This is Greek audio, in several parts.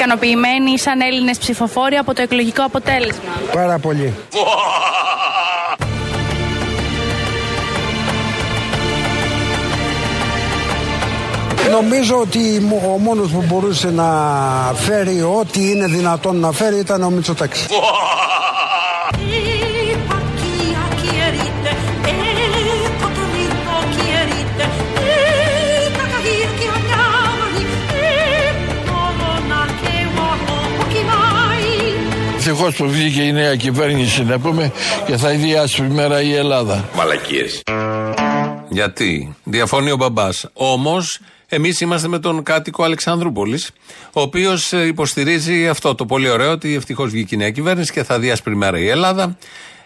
ικανοποιημένοι σαν Έλληνες ψηφοφόροι από το εκλογικό αποτέλεσμα. Πάρα πολύ. Νομίζω ότι ο μόνος που μπορούσε να φέρει ό,τι είναι δυνατόν να φέρει ήταν ο Μητσοτάκης. Ευτυχώ που βγήκε η νέα κυβέρνηση να πούμε και θα δει άσπρη μέρα η Ελλάδα. Μαλακίες. Γιατί; Διαφωνεί ο μπαμπάς. Όμως εμείς είμαστε με τον κάτοικο Αλεξανδρούπολης, ο οποίος ε, υποστηρίζει αυτό το πολύ ωραίο ότι ευτυχώς βγήκε η νέα κυβέρνηση και θα δει άσπρη μέρα η Ελλάδα.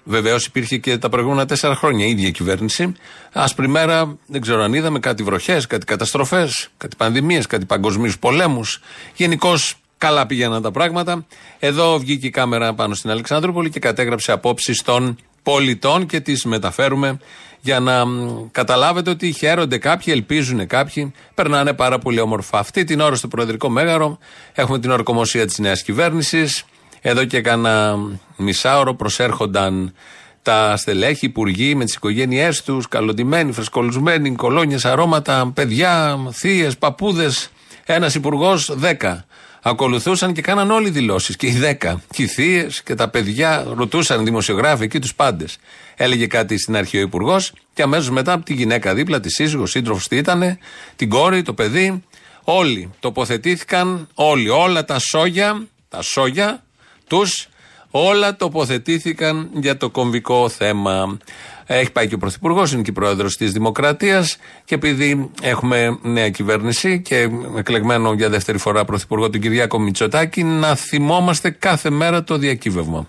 Βεβαίως υπήρχε και τα προηγούμενα τέσσερα χρόνια η ίδια κυβέρνηση. Άσπρη μέρα, δεν ξέρω αν είδαμε κάτι βροχές, κάτι καταστροφές, κάτι πανδημίες, κάτι παγκοσμίους πολέμους. Γενικώς Καλά πήγαιναν τα πράγματα. Εδώ βγήκε η κάμερα πάνω στην Αλεξανδρούπολη και κατέγραψε απόψεις των πολιτών και τις μεταφέρουμε για να καταλάβετε ότι χαίρονται κάποιοι, ελπίζουν κάποιοι, περνάνε πάρα πολύ όμορφα. Αυτή την ώρα στο Προεδρικό Μέγαρο έχουμε την ορκομοσία της νέας κυβέρνησης. Εδώ και κάνα μισάωρο προσέρχονταν τα στελέχη, υπουργοί με τις οικογένειές τους, καλοντημένοι, φρεσκολουσμένοι, κολόνιες, αρώματα, παιδιά, θείες, παππούδες. Ένας υπουργός, δέκα ακολουθούσαν και κάναν όλοι δηλώσεις. Και οι δέκα. Και οι θείες και τα παιδιά ρωτούσαν οι δημοσιογράφοι εκεί τους πάντες. Έλεγε κάτι στην αρχή ο Υπουργός και αμέσως μετά από τη γυναίκα δίπλα, τη σύζυγος, σύντροφος τι ήταν, την κόρη, το παιδί. Όλοι τοποθετήθηκαν, όλοι, όλα τα σόγια, τα σόγια τους, όλα τοποθετήθηκαν για το κομβικό θέμα. Έχει πάει και ο Πρωθυπουργός, είναι και πρόεδρος της Δημοκρατίας. Και επειδή έχουμε νέα κυβέρνηση και εκλεγμένο για δεύτερη φορά Πρωθυπουργό τον Κυριάκο Μητσοτάκη, να θυμόμαστε κάθε μέρα το διακύβευμα.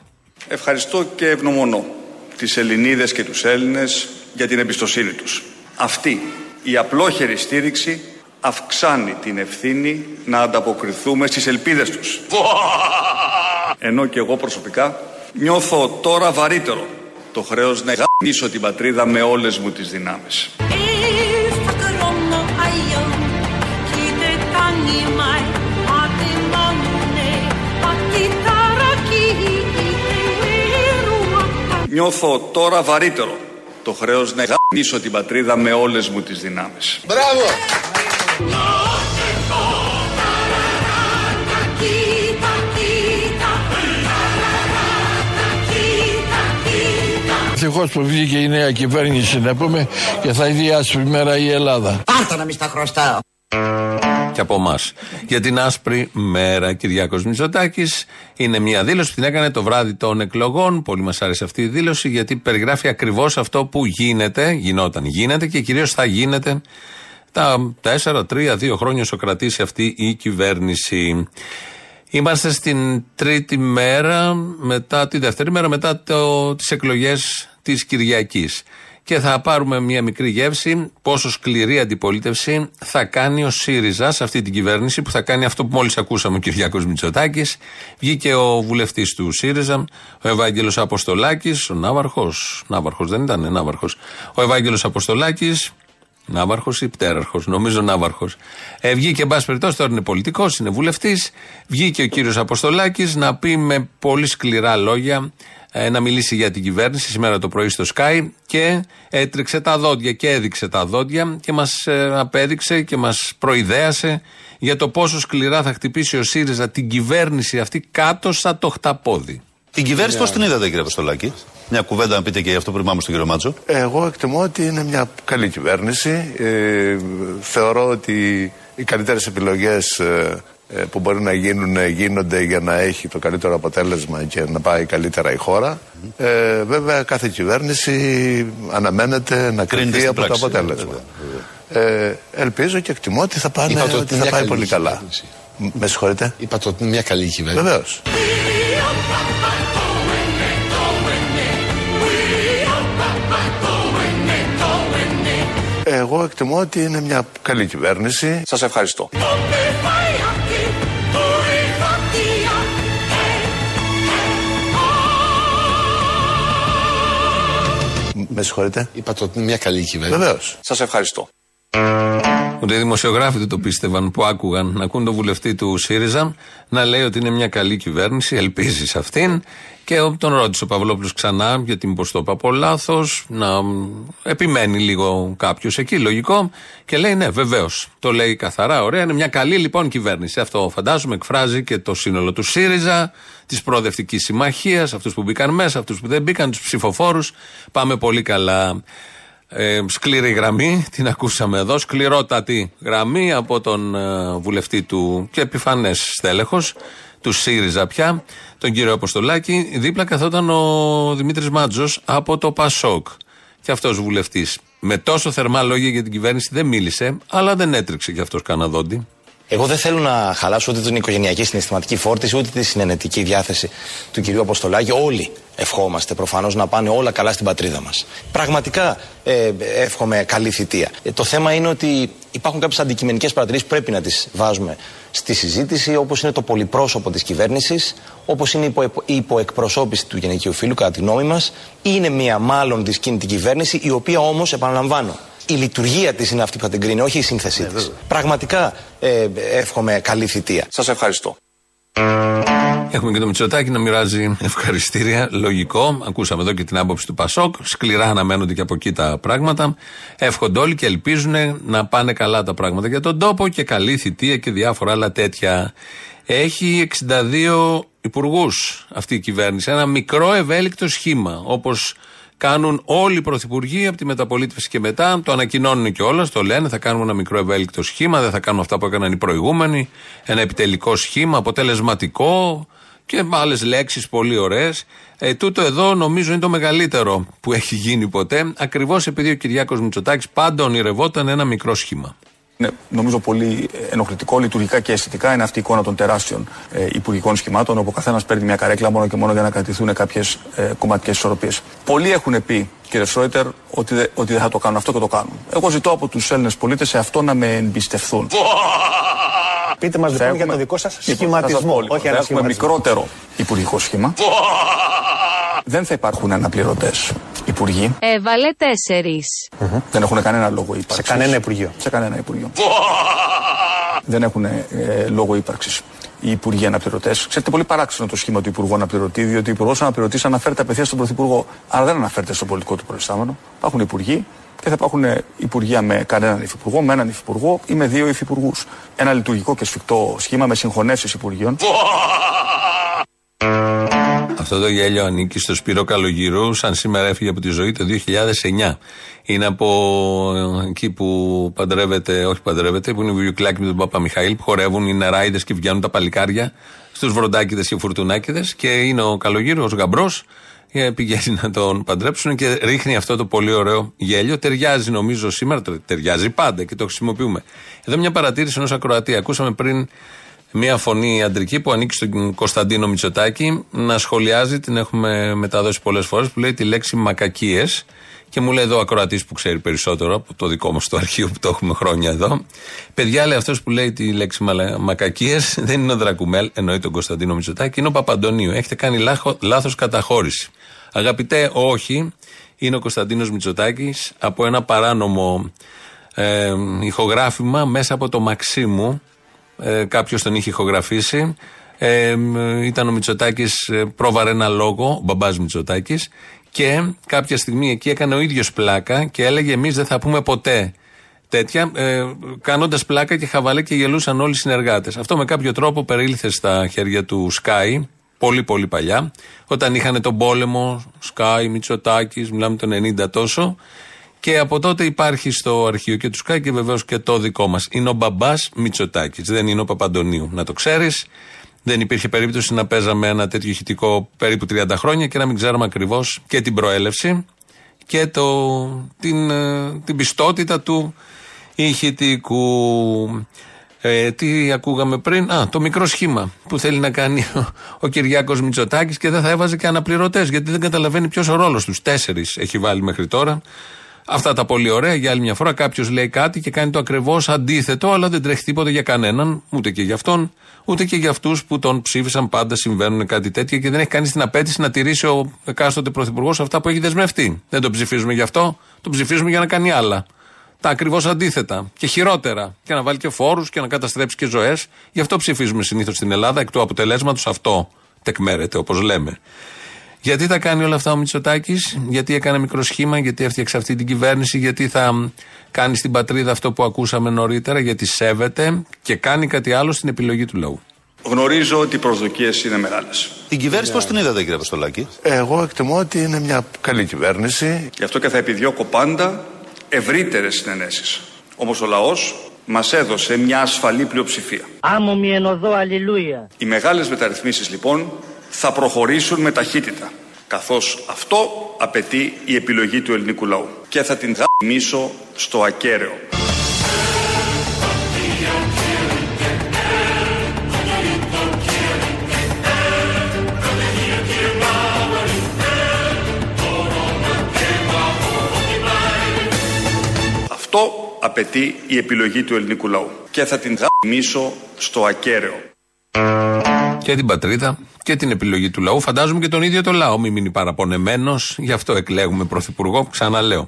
Ευχαριστώ και ευγνωμονώ τις Ελληνίδες και τους Έλληνες για την εμπιστοσύνη τους. Αυτή η απλόχερη στήριξη αυξάνει την ευθύνη να ανταποκριθούμε στις ελπίδες τους. Ενώ και εγώ προσωπικά νιώθω τώρα βαρύτερο το χρέος να γαμίσω την πατρίδα με όλες μου τις δυνάμεις. Νιώθω τώρα βαρύτερο το χρέος να γαμίσω την πατρίδα με όλες μου τις δυνάμεις. Μπράβο! Ευτυχώ που βγήκε η νέα κυβέρνηση να πούμε και θα δει άσπρη μέρα η Ελλάδα. Πάρτα να μην στα χρωστάω. Και από εμάς. Για την άσπρη μέρα, Κυριάκος Μητσοτάκης. Είναι μια δήλωση που την έκανε το βράδυ των εκλογών. Πολύ μας άρεσε αυτή η δήλωση γιατί περιγράφει ακριβώς αυτό που γίνεται, γινόταν, γίνεται και κυρίως θα γίνεται τα 4, 3, 2 χρόνια όσο κρατήσει αυτή η κυβέρνηση. Είμαστε στην τρίτη μέρα, μετά τη δεύτερη μέρα, μετά το, τις εκλογές της Κυριακής. Και θα πάρουμε μια μικρή γεύση πόσο σκληρή αντιπολίτευση θα κάνει ο ΣΥΡΙΖΑ σε αυτή την κυβέρνηση που θα κάνει αυτό που μόλις ακούσαμε ο Κυριάκος Μητσοτάκης. Βγήκε ο βουλευτής του ΣΥΡΙΖΑ, ο Ευάγγελος Αποστολάκης, ο Ναύαρχος, Ναύαρχος δεν ήταν, Ναύαρχος. Ο Ευάγγελος Αποστολάκης Ναύαρχος ή πτέραρχος, νομίζω Ναύαρχος. Ε, βγήκε, εν πάση περιπτώσει, τώρα είναι πολιτικός, είναι βουλευτής. Βγήκε ο κύριος Αποστολάκης να πει με πολύ σκληρά λόγια, ε, να μιλήσει για την κυβέρνηση σήμερα το πρωί στο Sky και έτρεξε τα δόντια και έδειξε τα δόντια και μας ε, απέδειξε και μας προειδέασε για το πόσο σκληρά θα χτυπήσει ο ΣΥΡΙΖΑ την κυβέρνηση αυτή κάτω σαν το χταπόδι. Την κυβέρνηση πώς την είδατε, κύριε Αποστολάκη; Μια κουβέντα να πείτε και γι' αυτό πριν πάμε στον κύριο Μάτσο. Εγώ εκτιμώ ότι είναι μια καλή κυβέρνηση. Ε, θεωρώ ότι οι καλύτερες επιλογές ε, ε, που μπορεί να γίνουν γίνονται για να έχει το καλύτερο αποτέλεσμα και να πάει καλύτερα η χώρα. Ε, βέβαια, κάθε κυβέρνηση αναμένεται να κρίνει από το αποτέλεσμα. Ε, ελπίζω και εκτιμώ ότι θα, πάνε, ότι θα πάει πολύ καλά. Με συγχωρείτε. Είπατε ότι είναι μια καλή κυβέρνηση. Βεβαίως. Εγώ εκτιμώ ότι είναι μια καλή κυβέρνηση. Σας ευχαριστώ. Με συγχωρείτε. Είπατε ότι είναι μια καλή κυβέρνηση. Βεβαίως. Σας ευχαριστώ. Ούτε οι δημοσιογράφοι του το πίστευαν που άκουγαν να ακούν τον βουλευτή του ΣΥΡΙΖΑ να λέει ότι είναι μια καλή κυβέρνηση, ελπίζεις σε αυτήν. Και τον ρώτησε ο Παυλόπουλος ξανά, γιατί μήπως το είπα από λάθος, να επιμένει λίγο κάποιος εκεί, λογικό. Και λέει ναι, βεβαίως. Το λέει καθαρά, ωραία. Είναι μια καλή λοιπόν κυβέρνηση. Αυτό φαντάζομαι εκφράζει και το σύνολο του ΣΥΡΙΖΑ, της προοδευτικής συμμαχίας, αυτούς που μπήκαν μέσα, αυτούς που δεν μπήκαν, τους ψηφοφόρους. Πάμε πολύ καλά. Ε, σκληρή γραμμή, την ακούσαμε εδώ. Σκληρότατη γραμμή από τον ε, βουλευτή του και επιφανές στέλεχος του ΣΥΡΙΖΑ πια, τον κύριο Αποστολάκη. Δίπλα καθόταν ο Δημήτρης Μάτζος από το ΠΑΣΟΚ. Και αυτός βουλευτής. Με τόσο θερμά λόγια για την κυβέρνηση δεν μίλησε, αλλά δεν έτρεξε κι αυτός κανένα δόντι. Εγώ δεν θέλω να χαλάσω ούτε την οικογενειακή συναισθηματική φόρτιση, ούτε τη συνενετική διάθεση του κυρίου Αποστολάκη. Όλοι ευχόμαστε προφανώς να πάνε όλα καλά στην πατρίδα μας. Πραγματικά ε, εύχομαι καλή θητεία. Ε, το θέμα είναι ότι υπάρχουν κάποιες αντικειμενικές παρατηρήσεις που πρέπει να τις βάζουμε στη συζήτηση, όπως είναι το πολυπρόσωπο της κυβέρνησης, όπως είναι η υποεκπροσώπηση του γενικού φίλου, κατά τη γνώμη μας, είναι μία μάλλον δυσκίνητη κυβέρνηση, η οποία όμως, επαναλαμβάνω, η λειτουργία της είναι αυτή που θα την κρίνει, όχι η σύνθεσή ναι, της. Πραγματικά ε, εύχομαι καλή θητεία. Σας ευχαριστώ. Έχουμε και το Μητσοτάκι να μοιράζει ευχαριστήρια. Λογικό. Ακούσαμε εδώ και την άποψη του Πασόκ. Σκληρά αναμένονται και από εκεί τα πράγματα. Εύχονται όλοι και ελπίζουν να πάνε καλά τα πράγματα για τον τόπο και καλή θητεία και διάφορα άλλα τέτοια. Έχει 62 υπουργούς αυτή η κυβέρνηση. Ένα μικρό ευέλικτο σχήμα. Όπως κάνουν όλοι οι πρωθυπουργοί από τη μεταπολίτευση και μετά. Το ανακοινώνουν και όλα, το λένε. Θα κάνουμε ένα μικρό ευέλικτο σχήμα. Δεν θα κάνουμε αυτά που έκαναν οι προηγούμενοι. Ένα επιτελικό σχήμα, αποτελεσματικό και άλλες λέξεις πολύ ωραίες. Ε, τούτο εδώ νομίζω είναι το μεγαλύτερο που έχει γίνει ποτέ. Ακριβώς επειδή ο Κυριάκος Μητσοτάκης πάντα ονειρευόταν ένα μικρό σχήμα. Είναι νομίζω πολύ ενοχλητικό, λειτουργικά και αισθητικά είναι αυτή η εικόνα των τεράστιων ε, υπουργικών σχημάτων, όπου ο καθένας παίρνει μια καρέκλα μόνο και μόνο για να κρατηθούν κάποιες ε, κομματικές ισορροπίες. Πολλοί έχουν πει, κύριε Σρόιτερ, ότι, δε, ότι δεν θα το κάνουν αυτό και το κάνουν. Εγώ ζητώ από τους Έλληνες πολίτες σε αυτό να με εμπιστευθούν. Πείτε μας λοιπόν για το δικό σας λοιπόν, σχηματισμό. Λοιπόν, όχι θα έχουμε μικρότερο υπουργικό σχήμα. δεν θα υπάρχουν αναπληρωτές υπουργοί. Έβαλε τέσσερις. Δεν έχουν κανένα λόγο ύπαρξης. Σε κανένα υπουργείο. Σε κανένα υπουργείο. δεν έχουν ε, λόγο ύπαρξης οι υπουργοί αναπληρωτές. Ξέρετε, πολύ παράξενο το σχήμα του Υπουργού Αναπληρωτή, διότι ο Υπουργός Αναπληρωτής αναφέρεται απευθεία στον Πρωθυπουργό. Άρα δεν αναφέρεται στο πολιτικό του προϊστάμενο. Υπάρχουν υπουργοί και θα υπάρχουν υπουργεία με κανέναν υφυπουργό, με έναν υφυπουργό ή με δύο υφυπουργούς. Ένα λειτουργικό και σφιχτό σχήμα με συγχωνεύσεις υπουργείων. Αυτό το γέλιο ανήκει στο Σπύρο Καλογύρου, σαν σήμερα έφυγε από τη ζωή το 2009. Είναι από εκεί που παντρεύεται, όχι παντρεύεται, που είναι η Βιουκλάκη με τον Παπα Μιχαήλ, που χορεύουν οι νεράιδες και βγαίνουν τα παλικάρια στους βροντάκιδες και φουρτουνάκιδες. Και είναι ο Καλογύρου, ο γαμπρός, πηγαίνει να τον παντρέψουν και ρίχνει αυτό το πολύ ωραίο γέλιο. Ταιριάζει νομίζω σήμερα, ταιριάζει πάντα και το χρησιμοποιούμε. Εδώ μια παρατήρηση ενός ακροατή. Ακούσαμε πριν μια φωνή αντρική που ανήκει στον Κωνσταντίνο Μητσοτάκη να σχολιάζει, την έχουμε μεταδώσει πολλές φορές, που λέει τη λέξη μακακίες. Και μου λέει εδώ ο ακροατής που ξέρει περισσότερο από το δικό μα το αρχείο που το έχουμε χρόνια εδώ. Παιδιά, λέει αυτός που λέει τη λέξη μακακίες δεν είναι ο Δρακουμέλ, εννοεί τον Κωνσταντίνο Μητσοτάκη, είναι ο Παπαντονίου. Έχετε κάνει λάθος καταχώρηση. Αγαπητέ, όχι, είναι ο Κωνσταντίνος Μητσοτάκης από ένα παράνομο ε, ηχογράφημα μέσα από το Μαξίμου ε, Κάποιος τον είχε ηχογραφήσει. Ε, ήταν ο Μητσοτάκης, ε, πρόβαρε ένα λόγο, ο μπαμπάς Μητσοτάκης, και κάποια στιγμή εκεί έκανε ο ίδιος πλάκα και έλεγε: Εμείς δεν θα πούμε ποτέ τέτοια, ε, κάνοντας πλάκα και χαβαλέ και γελούσαν όλοι οι συνεργάτες. Αυτό με κάποιο τρόπο περίληθε στα χέρια του Sky, πολύ πολύ παλιά, όταν είχαν τον πόλεμο, Sky, Μητσοτάκης, μιλάμε το 90 τόσο, και από τότε υπάρχει στο αρχείο και του ΣΚΑΙ και βεβαίως και το δικό μας. Είναι ο μπαμπάς Μητσοτάκης. Δεν είναι ο Παπαντονίου. Να το ξέρεις. Δεν υπήρχε περίπτωση να παίζαμε ένα τέτοιο ηχητικό περίπου 30 χρόνια και να μην ξέραμε ακριβώς και την προέλευση και το, την, ε, την πιστότητα του ηχητικού. Ε, τι ακούγαμε πριν, Α, το μικρό σχήμα που θέλει να κάνει ο, ο Κυριάκος Μητσοτάκης και δεν θα έβαζε και αναπληρωτές γιατί δεν καταλαβαίνει ποιος ο ρόλος τους. Τέσσερις έχει βάλει μέχρι τώρα. Αυτά τα πολύ ωραία. Για άλλη μια φορά κάποιος λέει κάτι και κάνει το ακριβώς αντίθετο, αλλά δεν τρέχει τίποτα για κανέναν, ούτε και για αυτόν, ούτε και για αυτούς που τον ψήφισαν. Πάντα συμβαίνουν κάτι τέτοιο και δεν έχει κανείς την απέτηση να τηρήσει ο εκάστοτε πρωθυπουργός αυτά που έχει δεσμευτεί. Δεν τον ψηφίζουμε γι' αυτό, τον ψηφίζουμε για να κάνει άλλα. τα ακριβώς αντίθετα και χειρότερα. Και να βάλει και φόρους και να καταστρέψει και ζωές. Γι' αυτό ψηφίζουμε συνήθως στην Ελλάδα. Εκ του αποτελέσματος αυτό τεκμέρεται, όπως λέμε. Γιατί θα κάνει όλα αυτά ο Μητσοτάκης, γιατί έκανε μικρό σχήμα, γιατί έφτιαξε αυτή την κυβέρνηση, γιατί θα κάνει στην πατρίδα αυτό που ακούσαμε νωρίτερα, γιατί σέβεται; Και κάνει κάτι άλλο στην επιλογή του λαού. Γνωρίζω ότι οι προσδοκίες είναι μεγάλες. Την κυβέρνηση πώς την είδατε, κύριε Αποστολάκη; Εγώ εκτιμώ ότι είναι μια καλή κυβέρνηση. Γι' αυτό και θα επιδιώκω πάντα ευρύτερες συνενέσεις. Όμως ο λαός μας έδωσε μια ασφαλή πλειοψηφία. Άμμο μη ενωδώ, αλληλούια. Οι μεγάλες μεταρρυθμίσεις λοιπόν θα προχωρήσουν με ταχύτητα. Καθώς αυτό απαιτεί η επιλογή του ελληνικού λαού. Και θα την γαμίσω στο ακέραιο. Αυτό απαιτεί η επιλογή του ελληνικού λαού. Και θα την γαμίσω στο ακέραιο. Και την πατρίδα και την επιλογή του λαού. Φαντάζομαι και τον ίδιο το λαό. Μην μείνει παραπονεμένος. Γι' αυτό εκλέγουμε πρωθυπουργό. Ξαναλέω.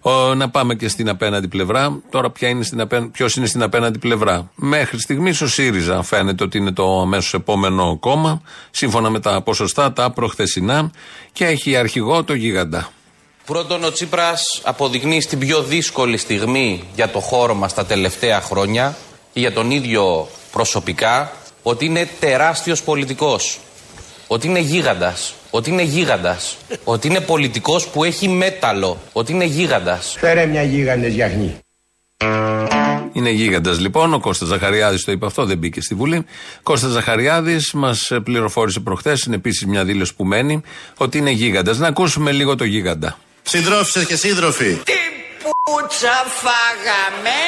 Ο, να πάμε και στην απέναντι πλευρά. Τώρα, ποιο είναι, στην απέ... ποιος είναι στην απέναντι πλευρά; Μέχρι στιγμής ο ΣΥΡΙΖΑ φαίνεται ότι είναι το αμέσως επόμενο κόμμα, σύμφωνα με τα ποσοστά, τα προχθεσινά, και έχει αρχηγό το γίγαντα. Πρώτον, ο Τσίπρας αποδεικνύει στην πιο δύσκολη στιγμή για το χώρο μας τα τελευταία χρόνια και για τον ίδιο προσωπικά ότι είναι τεράστιος πολιτικός. Ότι είναι γίγαντας. Ότι είναι γίγαντας. Ότι είναι πολιτικός που έχει μέταλλο. Ότι είναι γίγαντας. Φέρε μια γίγαντες γιαχνή. Είναι γίγαντας λοιπόν. Ο Κώστας Ζαχαριάδης το είπε αυτό, δεν μπήκε στη Βουλή. Κώστας Ζαχαριάδης μας πληροφόρησε προχθές, είναι επίσης μια δήλωση που μένει, ότι είναι γίγαντας. Να ακούσουμε λίγο το γίγαντα. Συντρόφισσες και σύντροφοι. Τι πουτσα φάγαμε!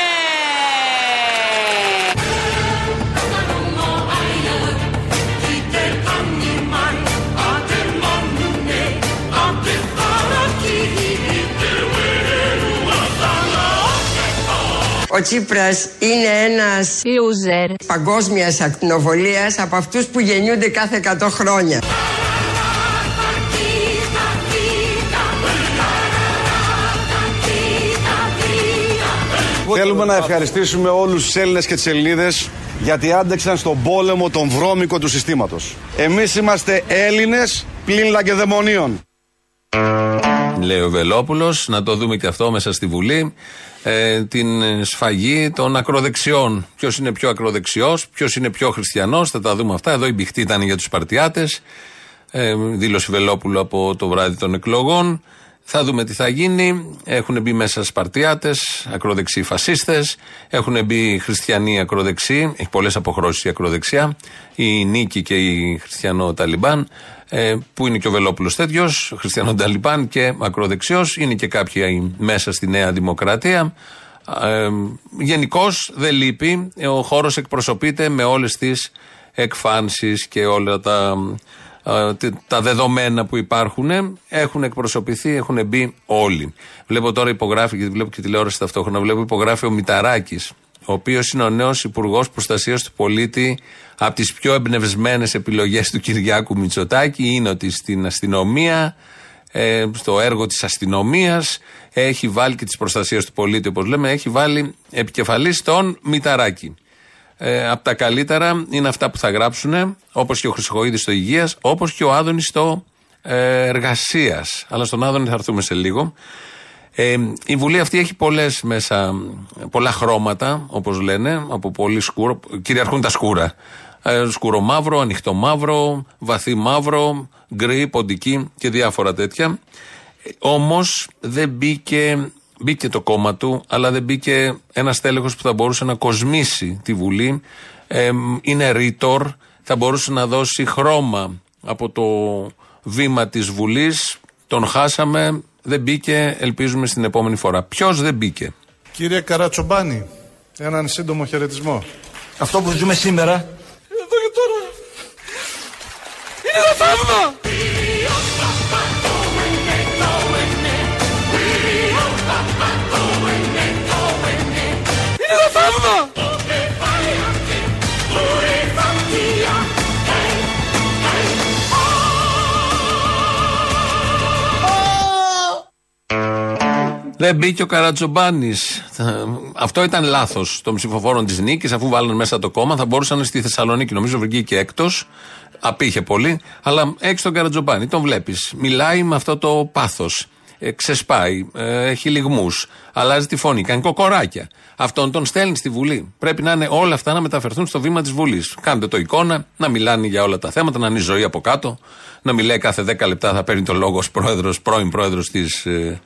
Ο Τσίπρας είναι ένας user παγκόσμιας ακτινοβολίας από αυτούς που γεννιούνται κάθε 100 χρόνια. Θέλουμε να ευχαριστήσουμε όλους τους Έλληνες και τις Ελληνίδες γιατί άντεξαν στον πόλεμο τον βρώμικο του συστήματος. Εμείς είμαστε Έλληνες πλην λαγκεδαιμονίων. Λέει ο Βελόπουλος, να το δούμε και αυτό μέσα στη Βουλή. Ε, την σφαγή των ακροδεξιών. Ποιος είναι πιο ακροδεξιός, ποιος είναι πιο χριστιανός, θα τα δούμε αυτά. Εδώ η μπιχτή ήταν για τους Παρτιάτες. Ε, δήλωση Βελόπουλο από το βράδυ των εκλογών. Θα δούμε τι θα γίνει. Έχουν μπει μέσα Σπαρτιάτες, ακροδεξιοί φασίστες. Έχουν μπει χριστιανοί ακροδεξιοί. Έχει πολλές αποχρώσεις η ακροδεξιά. Η Νίκη και η Χριστιανό Ταλιμπάν. Ε, που είναι και ο Βελόπουλος τέτοιος, Χριστιανό Ταλιμπάν και ακροδεξιό. Είναι και κάποιοι μέσα στη Νέα Δημοκρατία. Ε, Γενικώς δεν λείπει. Ο χώρος εκπροσωπείται με όλες τις εκφάνσεις και όλα τα τα δεδομένα που υπάρχουν έχουν εκπροσωπηθεί, έχουν μπει όλοι. Βλέπω τώρα υπογράφει, γιατί βλέπω και τηλεόραση ταυτόχρονα, βλέπω υπογράφει ο Μηταράκης, ο οποίος είναι ο νέος Υπουργός Προστασίας του Πολίτη. Από τις πιο εμπνευσμένες επιλογές του Κυριάκου Μητσοτάκη είναι ότι στην αστυνομία, ε, στο έργο της αστυνομίας, έχει βάλει και της προστασίας του πολίτη, όπως λέμε, έχει βάλει επικεφαλής στον Μηταράκη ε, από τα καλύτερα είναι αυτά που θα γράψουν, όπως και ο Χρυσοχοίδης στο Υγείας, όπως και ο Άδωνης στο ε, Εργασίας. Αλλά στον Άδωνη θα έρθουμε σε λίγο. Ε, η Βουλή αυτή έχει πολλές μέσα, πολλά χρώματα, όπως λένε, από πολύ σκούρο, κυριαρχούν τα σκούρα. Ε, σκούρο μαύρο, ανοιχτό μαύρο, βαθύ μαύρο, γκρι, ποντική και διάφορα τέτοια. Ε, όμως δεν μπήκε Μπήκε το κόμμα του, αλλά δεν μπήκε ένας τέλεχος που θα μπορούσε να κοσμήσει τη Βουλή. Ε, είναι ρήτορ, θα μπορούσε να δώσει χρώμα από το βήμα της Βουλής. Τον χάσαμε, δεν μπήκε, ελπίζουμε στην επόμενη φορά. Ποιος δεν μπήκε; Κύριε Καρατσομπάνη, έναν σύντομο χαιρετισμό. Αυτό που ζούμε σήμερα. Εδώ και τώρα. Είναι το θαύμα! θαύμα! Δεν μπήκε ο Καρατζομπάνη. Αυτό ήταν λάθος των ψηφοφόρων της νίκης, αφού βάλαν μέσα το κόμμα. Θα μπορούσαν στη Θεσσαλονίκη, νομίζω, βγήκε έκτος. Απήχε πολύ. Αλλά έχει τον Καρατζομπάνη, τον βλέπεις. Μιλάει με αυτό το πάθος. Ε, ξεσπάει, ε, έχει λιγμούς, αλλάζει τη φωνή, κάνει κοκοράκια. Αυτόν τον στέλνει στη Βουλή. Πρέπει να είναι όλα αυτά να μεταφερθούν στο βήμα της Βουλής. Κάντε το εικόνα, να μιλάνε για όλα τα θέματα, να είναι η ζωή από κάτω, να μιλάει κάθε 10 λεπτά, θα παίρνει το λόγο ως πρόεδρος, πρώην πρόεδρος της ε,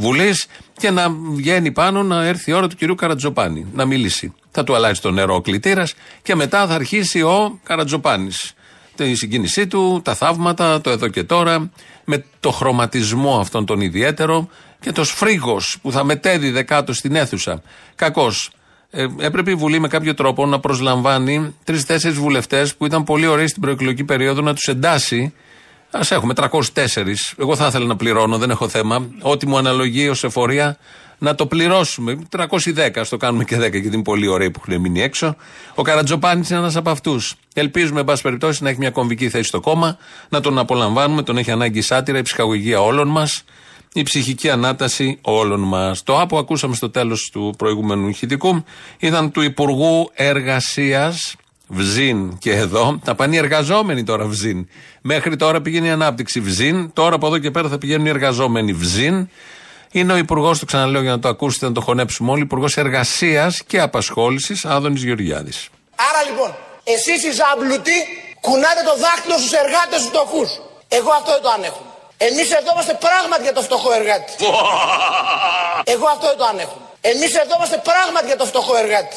Βουλής και να βγαίνει πάνω να έρθει η ώρα του κυρίου Καρατζοπάνη να μιλήσει. Θα του αλλάξει το νερό ο κλητήρας και μετά θα αρχίσει ο Καρατζοπάνης. Τη συγκίνησή του, τα θαύματα, το εδώ και τώρα, με το χρωματισμό αυτόν τον ιδιαίτερο και το σφρίγος που θα μετέδει δεκάτο στην αίθουσα. Κακώς. Ε, έπρεπε η Βουλή με κάποιο τρόπο να προσλαμβάνει τρει-τέσσερι βουλευτές που ήταν πολύ ωραίοι στην προεκλογική περίοδο να τους εντάσσει Α έχουμε 304. Εγώ θα ήθελα να πληρώνω, δεν έχω θέμα. Ό,τι μου αναλογεί ως εφορία να το πληρώσουμε. 310, ας το κάνουμε και 10 γιατί είναι πολύ ωραίοι που έχουν μείνει έξω. Ο Καρατζοπάνης είναι ένας από αυτούς. Ελπίζουμε, εν πάση περιπτώσει, να έχει μια κομβική θέση στο κόμμα, να τον απολαμβάνουμε, τον έχει ανάγκη η σάτυρα, η ψυχαγωγία όλων μας, η ψυχική ανάταση όλων μας. Το άπο ακούσαμε στο τέλος του προηγούμενου ηχητικού ήταν του Υπουργού Εργασίας Βζίν και εδώ. Θα πάνε οι εργαζόμενοι τώρα Βζίν. Μέχρι τώρα πήγαινε η ανάπτυξη Βζίν. Τώρα από εδώ και πέρα θα πηγαίνουν οι εργαζόμενοι Βζίν. Είναι ο υπουργός, το ξαναλέω για να το ακούσετε, να το χωνέψουμε όλοι, υπουργός Εργασίας και Απασχόλησης, Άδωνης Γεωργιάδης. Άρα λοιπόν, εσείς οι ζάμπλουτοι κουνάτε το δάχτυλο στους εργάτες του φτωχούς. Εγώ αυτό δεν το ανέχω. Εμείς εδώ είμαστε πράγματι για το φτωχό εργάτη. Εγώ αυτό δεν το ανέχω. Εμείς εδώ είμαστε πράγματι για το φτωχό εργάτη.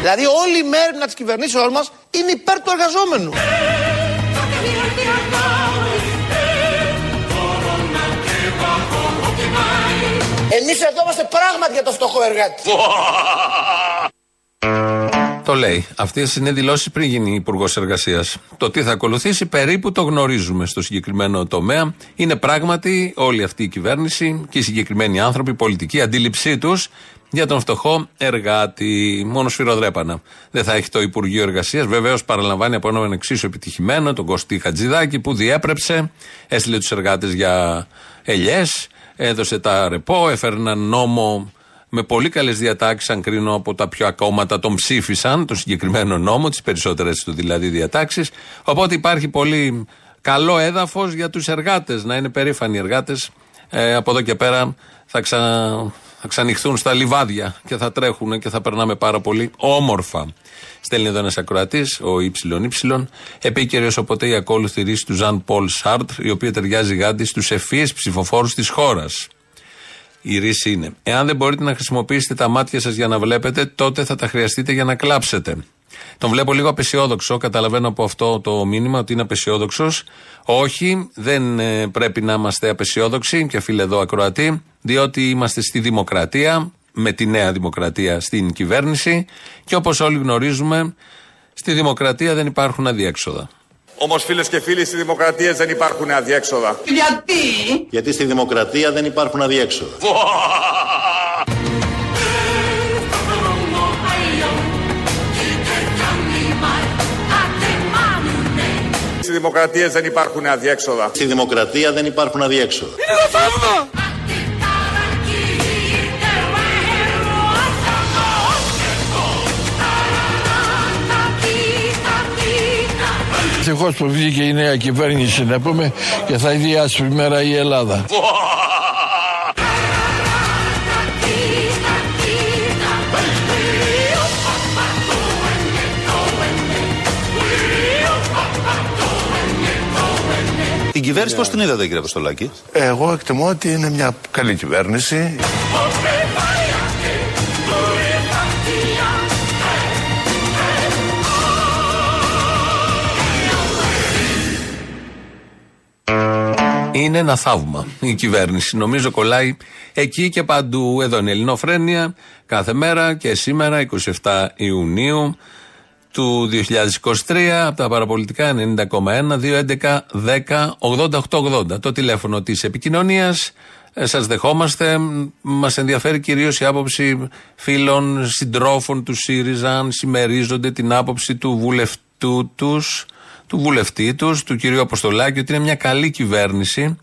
Δηλαδή όλη η μέρη της κυβερνήσεώς μας είναι υπέρ του εργαζόμενου. Εμείς εδώ είμαστε πράγματι για το φτωχό εργάτη. Το λέει. Αυτέ είναι δηλώσει πριν γίνει Υπουργός Εργασίας. Το τι θα ακολουθήσει περίπου το γνωρίζουμε στο συγκεκριμένο τομέα. Είναι πράγματι όλη αυτή η κυβέρνηση και οι συγκεκριμένοι άνθρωποι, η πολιτική αντίληψή τους για τον φτωχό εργάτη. Μόνο σφυροδρέπανα. Δεν θα έχει το Υπουργείο Εργασίας. Βεβαίως παραλαμβάνει από έναν εξίσου επιτυχημένο, τον Κωστή Χατζηδάκη, που διέπρεψε, έστειλε τους εργάτες για ελιές, έδωσε τα ρεπό, έφερε ένα νόμο με πολύ καλές διατάξεις, αν κρίνω από τα πιο ακόμματα, τον ψήφισαν, το συγκεκριμένο νόμο, τις περισσότερες του δηλαδή διατάξεις. Οπότε υπάρχει πολύ καλό έδαφος για τους εργάτες, να είναι περήφανοι εργάτες. Ε, από εδώ και πέρα θα ξανα θα ξανοιχθούν στα λιβάδια και θα τρέχουν και θα περνάμε πάρα πολύ όμορφα. Στέλνει εδώ ένας ακροατής, ο ＹY, επίκαιρος οπότε η ακόλουθη ρίση του Ζαν Πολ Σάρτρ, η οποία ταιριάζει γάντι στους ευφυεί ψηφοφόρους της χώρας. Η ρίση είναι: Εάν δεν μπορείτε να χρησιμοποιήσετε τα μάτια σας για να βλέπετε, τότε θα τα χρειαστείτε για να κλάψετε. Τον βλέπω λίγο απεσιόδοξο. Καταλαβαίνω από αυτό το μήνυμα ότι είναι απεσιόδοξος. Όχι, δεν ε, πρέπει να είμαστε απεσιόδοξοι και φίλε εδώ ακροατή, διότι είμαστε στη δημοκρατία, με τη νέα δημοκρατία στην κυβέρνηση και όπως όλοι γνωρίζουμε, στη δημοκρατία δεν υπάρχουν αδιέξοδα. Όμως, φίλες και φίλοι, στη δημοκρατία δεν υπάρχουν αδιέξοδα. Γιατί; Γιατί στη δημοκρατία δεν υπάρχουν αδιέξοδα. Στη δημοκρατία δεν υπάρχουν αδιέξοδα. Στη δημοκρατία δεν υπάρχουν αδιέξοδα. Είναι το θαύμα! Ευτυχώ που βγήκε η νέα κυβέρνηση να πούμε και θα δει άσπρη μέρα η Ελλάδα. Την κυβέρνηση πώς την είδατε, κύριε Αποστολάκη; Εγώ εκτιμώ ότι είναι μια καλή κυβέρνηση. Είναι ένα θαύμα η κυβέρνηση. Νομίζω κολλάει εκεί και παντού. Εδώ είναι η Ελληνοφρένεια κάθε μέρα και σήμερα 27 Ιουνίου του 2023 από τα παραπολιτικά 90,1 211 10 88 Το τηλέφωνο της επικοινωνίας. Ε, Σας δεχόμαστε. Μας ενδιαφέρει κυρίως η άποψη φίλων, συντρόφων του ΣΥΡΙΖΑ, αν συμμερίζονται την άποψη του βουλευτού τους, του βουλευτή τους, του κυρίου Αποστολάκη, ότι είναι μια καλή κυβέρνηση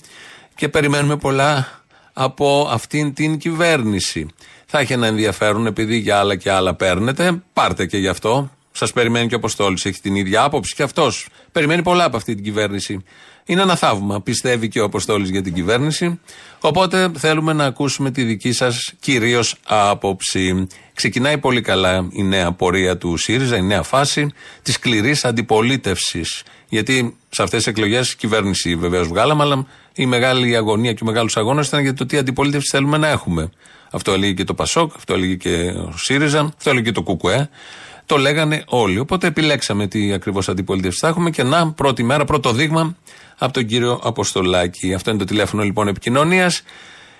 και περιμένουμε πολλά από αυτήν την κυβέρνηση. Θα έχει ένα ενδιαφέρον επειδή για άλλα και άλλα παίρνετε. Πάρτε και γι' αυτό. Σας περιμένει και ο Αποστόλης. Έχει την ίδια άποψη και αυτός. Περιμένει πολλά από αυτή την κυβέρνηση. Είναι ένα θαύμα. Πιστεύει και ο Αποστόλης για την κυβέρνηση. Οπότε θέλουμε να ακούσουμε τη δική σας κυρίως άποψη. Ξεκινάει πολύ καλά η νέα πορεία του ΣΥΡΙΖΑ, η νέα φάση της σκληρής αντιπολίτευσης. Γιατί σε αυτές τις εκλογές κυβέρνηση βεβαίως βγάλαμε, αλλά η μεγάλη αγωνία και ο μεγάλος αγώνας ήταν για το τι αντιπολίτευση θέλουμε να έχουμε. Αυτό έλεγε και το Πασόκ, αυτό έλεγε και ο ΣΥΡΙΖΑ, αυτό έλεγε και το ΚΚΕ. Το λέγανε όλοι. Οπότε επιλέξαμε τι ακριβώς αντιπολίτευση θα έχουμε και να, πρώτη μέρα, πρώτο δείγμα από τον κύριο Αποστολάκη. Αυτό είναι το τηλέφωνο λοιπόν επικοινωνίας.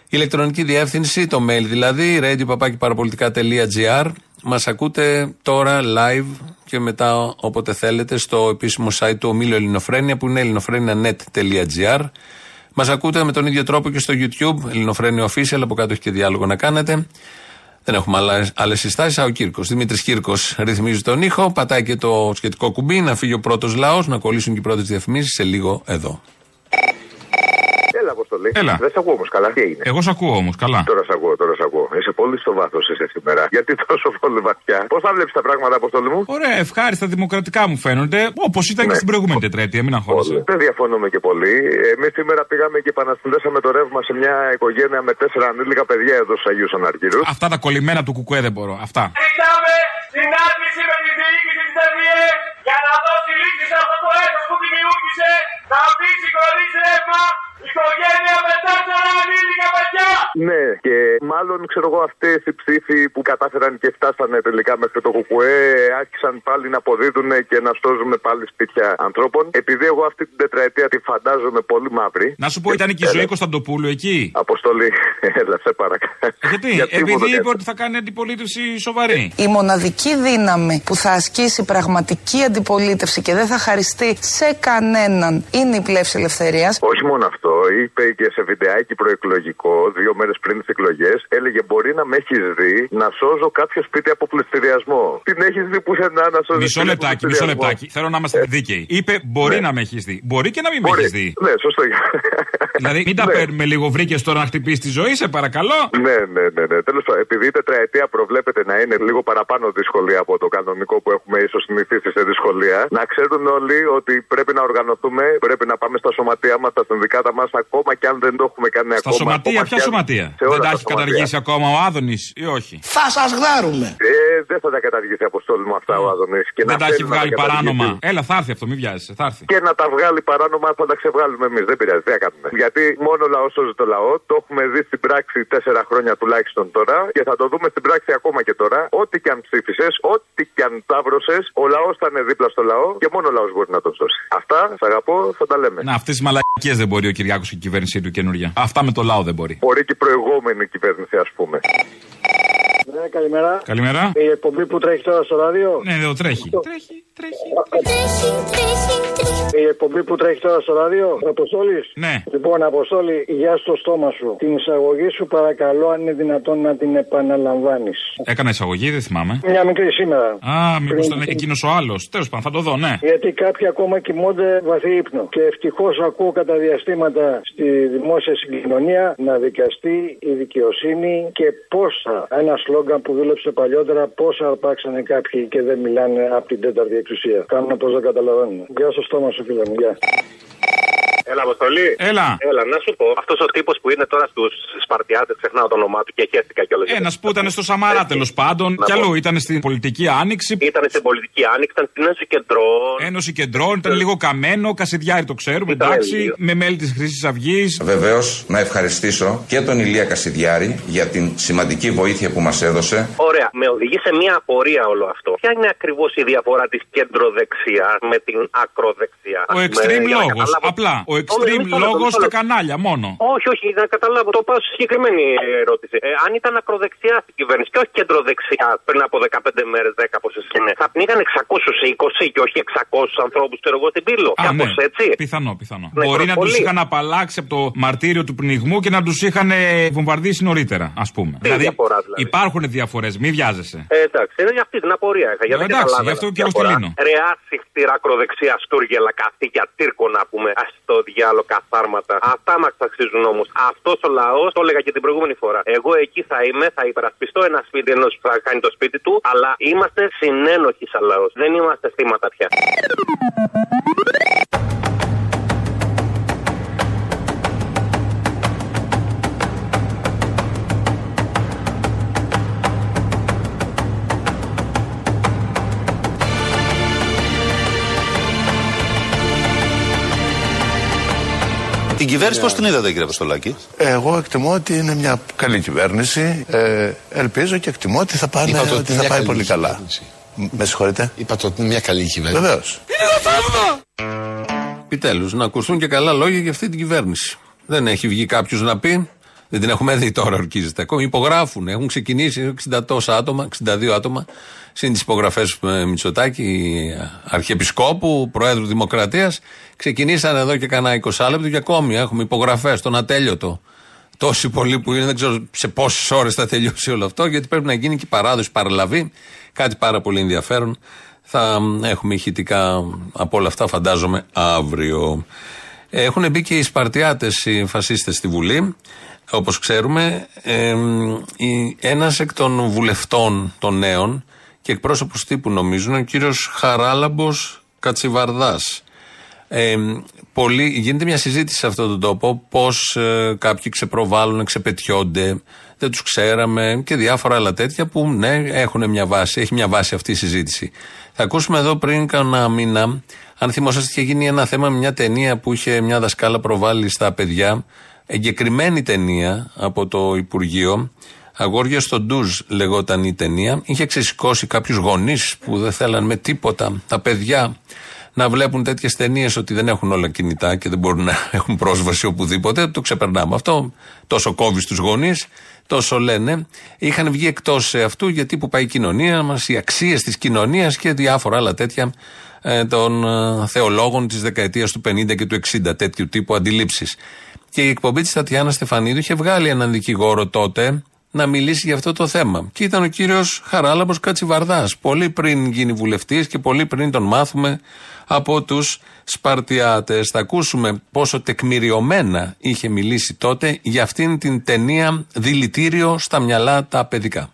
Ηλεκτρονική διεύθυνση, το mail δηλαδή, radio.parapolitica.gr. Μας ακούτε τώρα live και μετά όποτε θέλετε στο επίσημο site του Ομίλου Ελληνοφρένια που είναι ελληνοφρένια.net.gr. Μας ακούτε με τον ίδιο τρόπο και στο YouTube, Ελληνοφρένια Official, από κάτω έχει και διάλογο να κάνετε. Δεν έχουμε άλλες συστάσεις. Ο Κύρκος. Δημήτρης Κύρκος ρυθμίζει τον ήχο, πατάει και το σχετικό κουμπί, να φύγει ο πρώτος λαός, να κολλήσουν και οι πρώτες διαφημίσεις σε λίγο εδώ. Έλα, Αποστολή. Έλα. Δεν σε ακούω όμως καλά. Τι έγινε; Εγώ σ' ακούω όμως, καλά. Τώρα σε ακούω, τώρα σε ακούω. Είσαι πολύ στο βάθος εσύ σήμερα. Γιατί τόσο πολύ βαθιά. Πώς θα βλέπεις τα πράγματα, Αποστολή μου; Ωραία, ευχάριστα δημοκρατικά μου φαίνονται, όπως ήταν και στην προηγούμενη τετραετία, μην αγχώνεσαι. Πολύ. Δεν διαφωνούμε και πολύ. Εμείς σήμερα πήγαμε και επανασυνδέσαμε το ρεύμα σε μια οικογένεια με τέσσερα ανήλικα παιδιά εδώ στους Αγίους Αναργύρους. Αυτά τα κολλημένα του κουκουέ δεν μπορώ. Αυτά. Ζητάμε συνάντηση με τη διοίκηση της ΔΕΔΙΕ για να δώσει λύση σε αυτό το έτος που δημιούργησε να αφήσει χωρίς ρεύμα οικογένεια με τέσσερα ανήλικα παιδιά. Ναι, και μάλλον ξέρω εγώ αυτές οι ψήφοι που κατάφεραν και φτάσανε τελικά μέχρι το κουκουέ άρχισαν πάλι να αποδίδουν και να σώζουν πάλι σπίτια ανθρώπων. Επειδή εγώ αυτή την τετραετία τη φαντάζομαι πολύ μαύρη. Να σου πω, ήταν και η ζωή Κωνσταντοπούλου εκεί; Αποστολή, έλα, σε παρακαλώ. Γιατί, Γιατί μου το επειδή είπε κάνεις; ότι θα κάνει αντιπολίτευση σοβαρή. Η μοναδική δύναμη που θα ασκήσει πραγματική αντιπολίτευση και δεν θα χαριστεί σε κανέναν είναι η πλεύση ελευθερίας. Όχι μόνο αυτό, είπε και σε βιντεάκι προεκλογικό, δύο μέρες πριν τις εκλογές, έλεγε Μπορεί να με έχεις δει να σώζω κάποιο σπίτι από πληστηριασμό. Την έχεις δει πουθενά να σώζεις. Μισό λεπτάκι, μισό λεπτάκι. Θέλω να είμαστε δίκαιοι. Είπε μπορεί να με έχεις δει. Μπορεί και να μην με έχεις δει. Ναι, σωστό. Δηλαδή, μην τα Ναι. παίρνουμε λίγο βρήκες τώρα να χτυπήσεις τη ζωή, σε παρακαλώ. Ναι, ναι, ναι. ναι. Τέλος πάντων, επειδή η τετραετία προβλέπεται να είναι λίγο παραπάνω δύσκολη από το κανονικό που έχουμε ίσως συνηθίσει σε δυσκολία, να ξέρουν όλοι ότι πρέπει να οργανωθούμε, πρέπει να πάμε στα σωματεία μας, στα συνδικάτα μας, ακόμα και αν δεν το έχουμε κάνει Στα ακόμα. σωματεία, ακόμα ποια και αν- σωματεία; σε όλα Δεν τα τα έχει σωματεία. καταργήσει ακόμα ο Άδωνης ή όχι; Θα σας γδάρουμε. Ε, δεν θα τα καταργήσει αποστόλη μου αυτά ο Άδωνης. Δεν τα έχει βγάλει παράνομα. Έλα, θα έρθει αυτό, μην βιάζεσαι, θα έρθει. Και να τα βγάλει παράνομα θα τα ξεβγάλουμε εμείς. Δεν πειράζει, τι θα κάνουμε. Γιατί μόνο ο λαός σώζει το λαό. Το έχουμε δει στην πράξη τέσσερα χρόνια τουλάχιστον τώρα και θα το δούμε στην πράξη ακόμα και τώρα. Ό,τι και αν ψήφισες, ό,τι και αν ταύρωσες, ο λαός θα είναι δίπλα στο λαό και μόνο ο λαός μπορεί να τον σώσει. Αυτά, σ' αγαπώ, θα τα λέμε. Να, αυτές τις μαλακίες δεν μπορεί ο Κυριάκο και η κυβέρνησή του καινούργια. Αυτά με το λαό δεν μπορεί. Μπορεί και η προηγούμενη κυβέρνηση, ας πούμε. Ναι, καλημέρα. Καλημέρα. Η εκπομπή που τρέχει τώρα στο ράδιο. Ναι, εδώ τρέχει. Η εκπομπή που τρέχει τώρα στο ράδιο. Αποστόλης. Ναι. Λοιπόν, Αποστόλη, γεια στο στόμα σου. Την εισαγωγή σου παρακαλώ αν είναι δυνατόν να την επαναλαμβάνεις. Έκανα εισαγωγή, δεν θυμάμαι. Μια μικρή σήμερα. Α, μήπως Πριν- ήταν εκείνος ο άλλος. Τέλος πάντων, θα το δω, ναι. Γιατί κάποιοι ακόμα κοιμούνται βαθύ ύπνο. Και ευτυχώς ακούω κατά διαστήματα στη δημόσια συγκοινωνία να δικαστεί η δικαιοσύνη και πόσα. Ένα σλόγκαν που δούλεψε παλιότερα, πόσα αρπάξανε κάποιοι και δεν μιλάνε από την τέταρτη εξουσία. Κάνουν πως δεν καταλαβαίνουν. Γεια στο στόμα σου, φίλε μου. Γεια. Έλα, Αποστολή. Έλα. Έλα, να σου πω. Αυτός ο τύπος που είναι τώρα στους Σπαρτιάτες, ξεχνάω το όνομά του και χαίρεστηκα κιόλας. Ένα που ήταν στο Σαμαρά τέλος πάντων. Να Κι πω. αλλού ήταν στην πολιτική άνοιξη. Ήταν στην πολιτική άνοιξη, ήταν στην Ένωση Κεντρών. Ένωση Κεντρών, ήταν λίγο καμένο. Κασιδιάρη το ξέρουμε, Ήταν εντάξει. λίγο. Με μέλη της Χρυσής Αυγής. Βεβαίως, να ευχαριστήσω και τον Ηλία Κασιδιάρη για την σημαντική βοήθεια που μας έδωσε. Ωραία, με οδηγεί σε μια απορία όλο αυτό. Ποια είναι ακριβώς η διαφορά της κεντροδεξιάς με την ακροδεξιά; Ο Ας πούμε, extreme για να λόγος. καταλάβω. Απλά. Ο extreme μισό λεπτό, λόγος μισό στα λεπτό. κανάλια μόνο. Όχι, όχι, να καταλάβω. Το πάω στη συγκεκριμένη ερώτηση. Ε, αν ήταν ακροδεξιά στην κυβέρνηση και όχι κεντροδεξιά πριν από 15 μέρες, 10 πόσες είναι, θα πνίγαν 620 και όχι 600 ανθρώπους, ξέρω εγώ, στην πύλο. Α, Κάπως ναι. έτσι. Πιθανό, πιθανό. Ναι, Μπορεί να τους πολύ. είχαν απαλλάξει από το μαρτύριο του πνιγμού και να τους είχαν ε, βομβαρδίσει νωρίτερα, ας πούμε. διαφορά, δηλαδή. υπάρχουν διαφορές, μη βιάζεσαι. Ε, εντάξει, είναι για αυτή την απορία είχα. Γιατί Ε, δεν εντάξει, καταλάβαινα γι' αυτό τη και εγώ διαφορά. στυλίνω. Ρεά συχτήρα ακροδεξιά στούργελα καθήκια τύρκο να πούμε. Α το διάλο καθάρματα. Αυτά μας αξίζουν όμως. Αυτός ο λαός, το έλεγα και την προηγούμενη φορά. Εγώ εκεί θα είμαι, θα υπερασπιστώ ένα σπίτι ενός που θα κάνει το σπίτι του, αλλά είμαστε συνένοχοι σαν λαός. Δεν είμαστε θύματα πια. Την κυβέρνηση πώς την είδατε, κύριε Αποστολάκη; Εγώ εκτιμώ ότι είναι μια καλή κυβέρνηση. Ε, ελπίζω και εκτιμώ ότι θα, πάνε, Είπατε ότι ότι είναι θα μια πάει καλή πολύ καλά. κυβέρνηση. Μ- Με συγχωρείτε. Είπατε ότι είναι μια καλή κυβέρνηση. Βεβαίως. Επιτέλους, να ακουστούν και καλά λόγια για αυτή την κυβέρνηση. Δεν έχει βγει κάποιος να πει. Δεν την έχουμε δει τώρα, ορκίζεται ακόμη. Υπογράφουν. Έχουν ξεκινήσει 60 τόσα άτομα, 62 άτομα, συν τις υπογραφές Μητσοτάκη, Αρχιεπισκόπου, Προέδρου Δημοκρατίας. Ξεκινήσαν εδώ και κανένα 20 λεπτό και ακόμη έχουμε υπογραφές, τον ατέλειωτο. Τόσοι πολλοί που είναι, δεν ξέρω σε πόσες ώρες θα τελειώσει όλο αυτό, γιατί πρέπει να γίνει και η παράδοση, παραλαβή. Κάτι πάρα πολύ ενδιαφέρον. Θα έχουμε ηχητικά από όλα αυτά, φαντάζομαι, αύριο. Έχουν μπει και οι Σπαρτιάτες, οι φασίστες στη Βουλή. Όπως ξέρουμε, ε, ένας εκ των βουλευτών των νέων και εκπρόσωπος τύπου νομίζουν, ο κύριος Χαράλαμπος Κατσιβαρδάς. Ε, πολύ, γίνεται μια συζήτηση σε αυτόν τον τόπο πώς ε, κάποιοι ξεπροβάλλουν, ξεπετιόνται, δεν τους ξέραμε και διάφορα άλλα τέτοια που ναι, έχουν μια βάση, έχει μια βάση αυτή η συζήτηση. Θα ακούσουμε εδώ πριν κάνα μήνα, αν θυμόσαστε, είχε γίνει ένα θέμα με μια ταινία που είχε μια δασκάλα προβάλλει στα παιδιά, εγκεκριμένη ταινία από το Υπουργείο. Αγόρια στο ντουζ λεγόταν η ταινία. Είχε ξεσηκώσει κάποιους γονείς που δεν θέλαν με τίποτα τα παιδιά να βλέπουν τέτοιες ταινίες ότι δεν έχουν όλα κινητά και δεν μπορούν να έχουν πρόσβαση οπουδήποτε. Το ξεπερνάμε αυτό. Τόσο κόβεις τους γονείς, τόσο λένε. Είχαν βγει εκτός αυτού γιατί που πάει η κοινωνία μας, οι αξίες της κοινωνίας και διάφορα άλλα τέτοια ε, των ε, θεολόγων της δεκαετίας του 50 και του 60, τέτοιου τύπου αντιλήψεις. Και η εκπομπή της Τατιάνα Στεφανίδου είχε βγάλει έναν δικηγόρο τότε να μιλήσει για αυτό το θέμα. Και ήταν ο κύριος Χαράλαμπος Κατσιβαρδάς. Πολύ πριν γίνει βουλευτής και πολύ πριν τον μάθουμε από τους Σπαρτιάτες. Θα ακούσουμε πόσο τεκμηριωμένα είχε μιλήσει τότε για αυτήν την ταινία Δηλητήριο στα μυαλά τα παιδικά.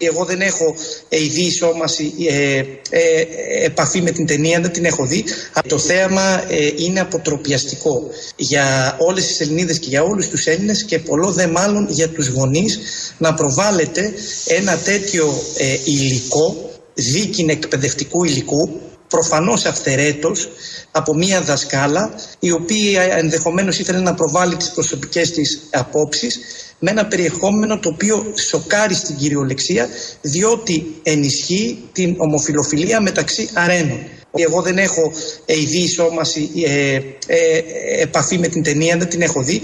Εγώ δεν έχω ε, ειδή σώμαση, ε, ε, επαφή με την ταινία, δεν την έχω δει. Το θέαμα ε, είναι αποτροπιαστικό για όλες τις Ελληνίδες και για όλους τους Έλληνες και πολλό δε μάλλον για τους γονείς να προβάλλεται ένα τέτοιο ε, υλικό, δίκην εκπαιδευτικού υλικού, προφανώς αυθαιρέτως από μία δασκάλα η οποία ενδεχομένως ήθελε να προβάλλει τις προσωπικές της απόψεις με ένα περιεχόμενο το οποίο σοκάρει στην κυριολεξία διότι ενισχύει την ομοφιλοφιλία μεταξύ αρένων. Εγώ δεν έχω ειδή σώμαση, ε, ε, επαφή με την ταινία, δεν την έχω δει.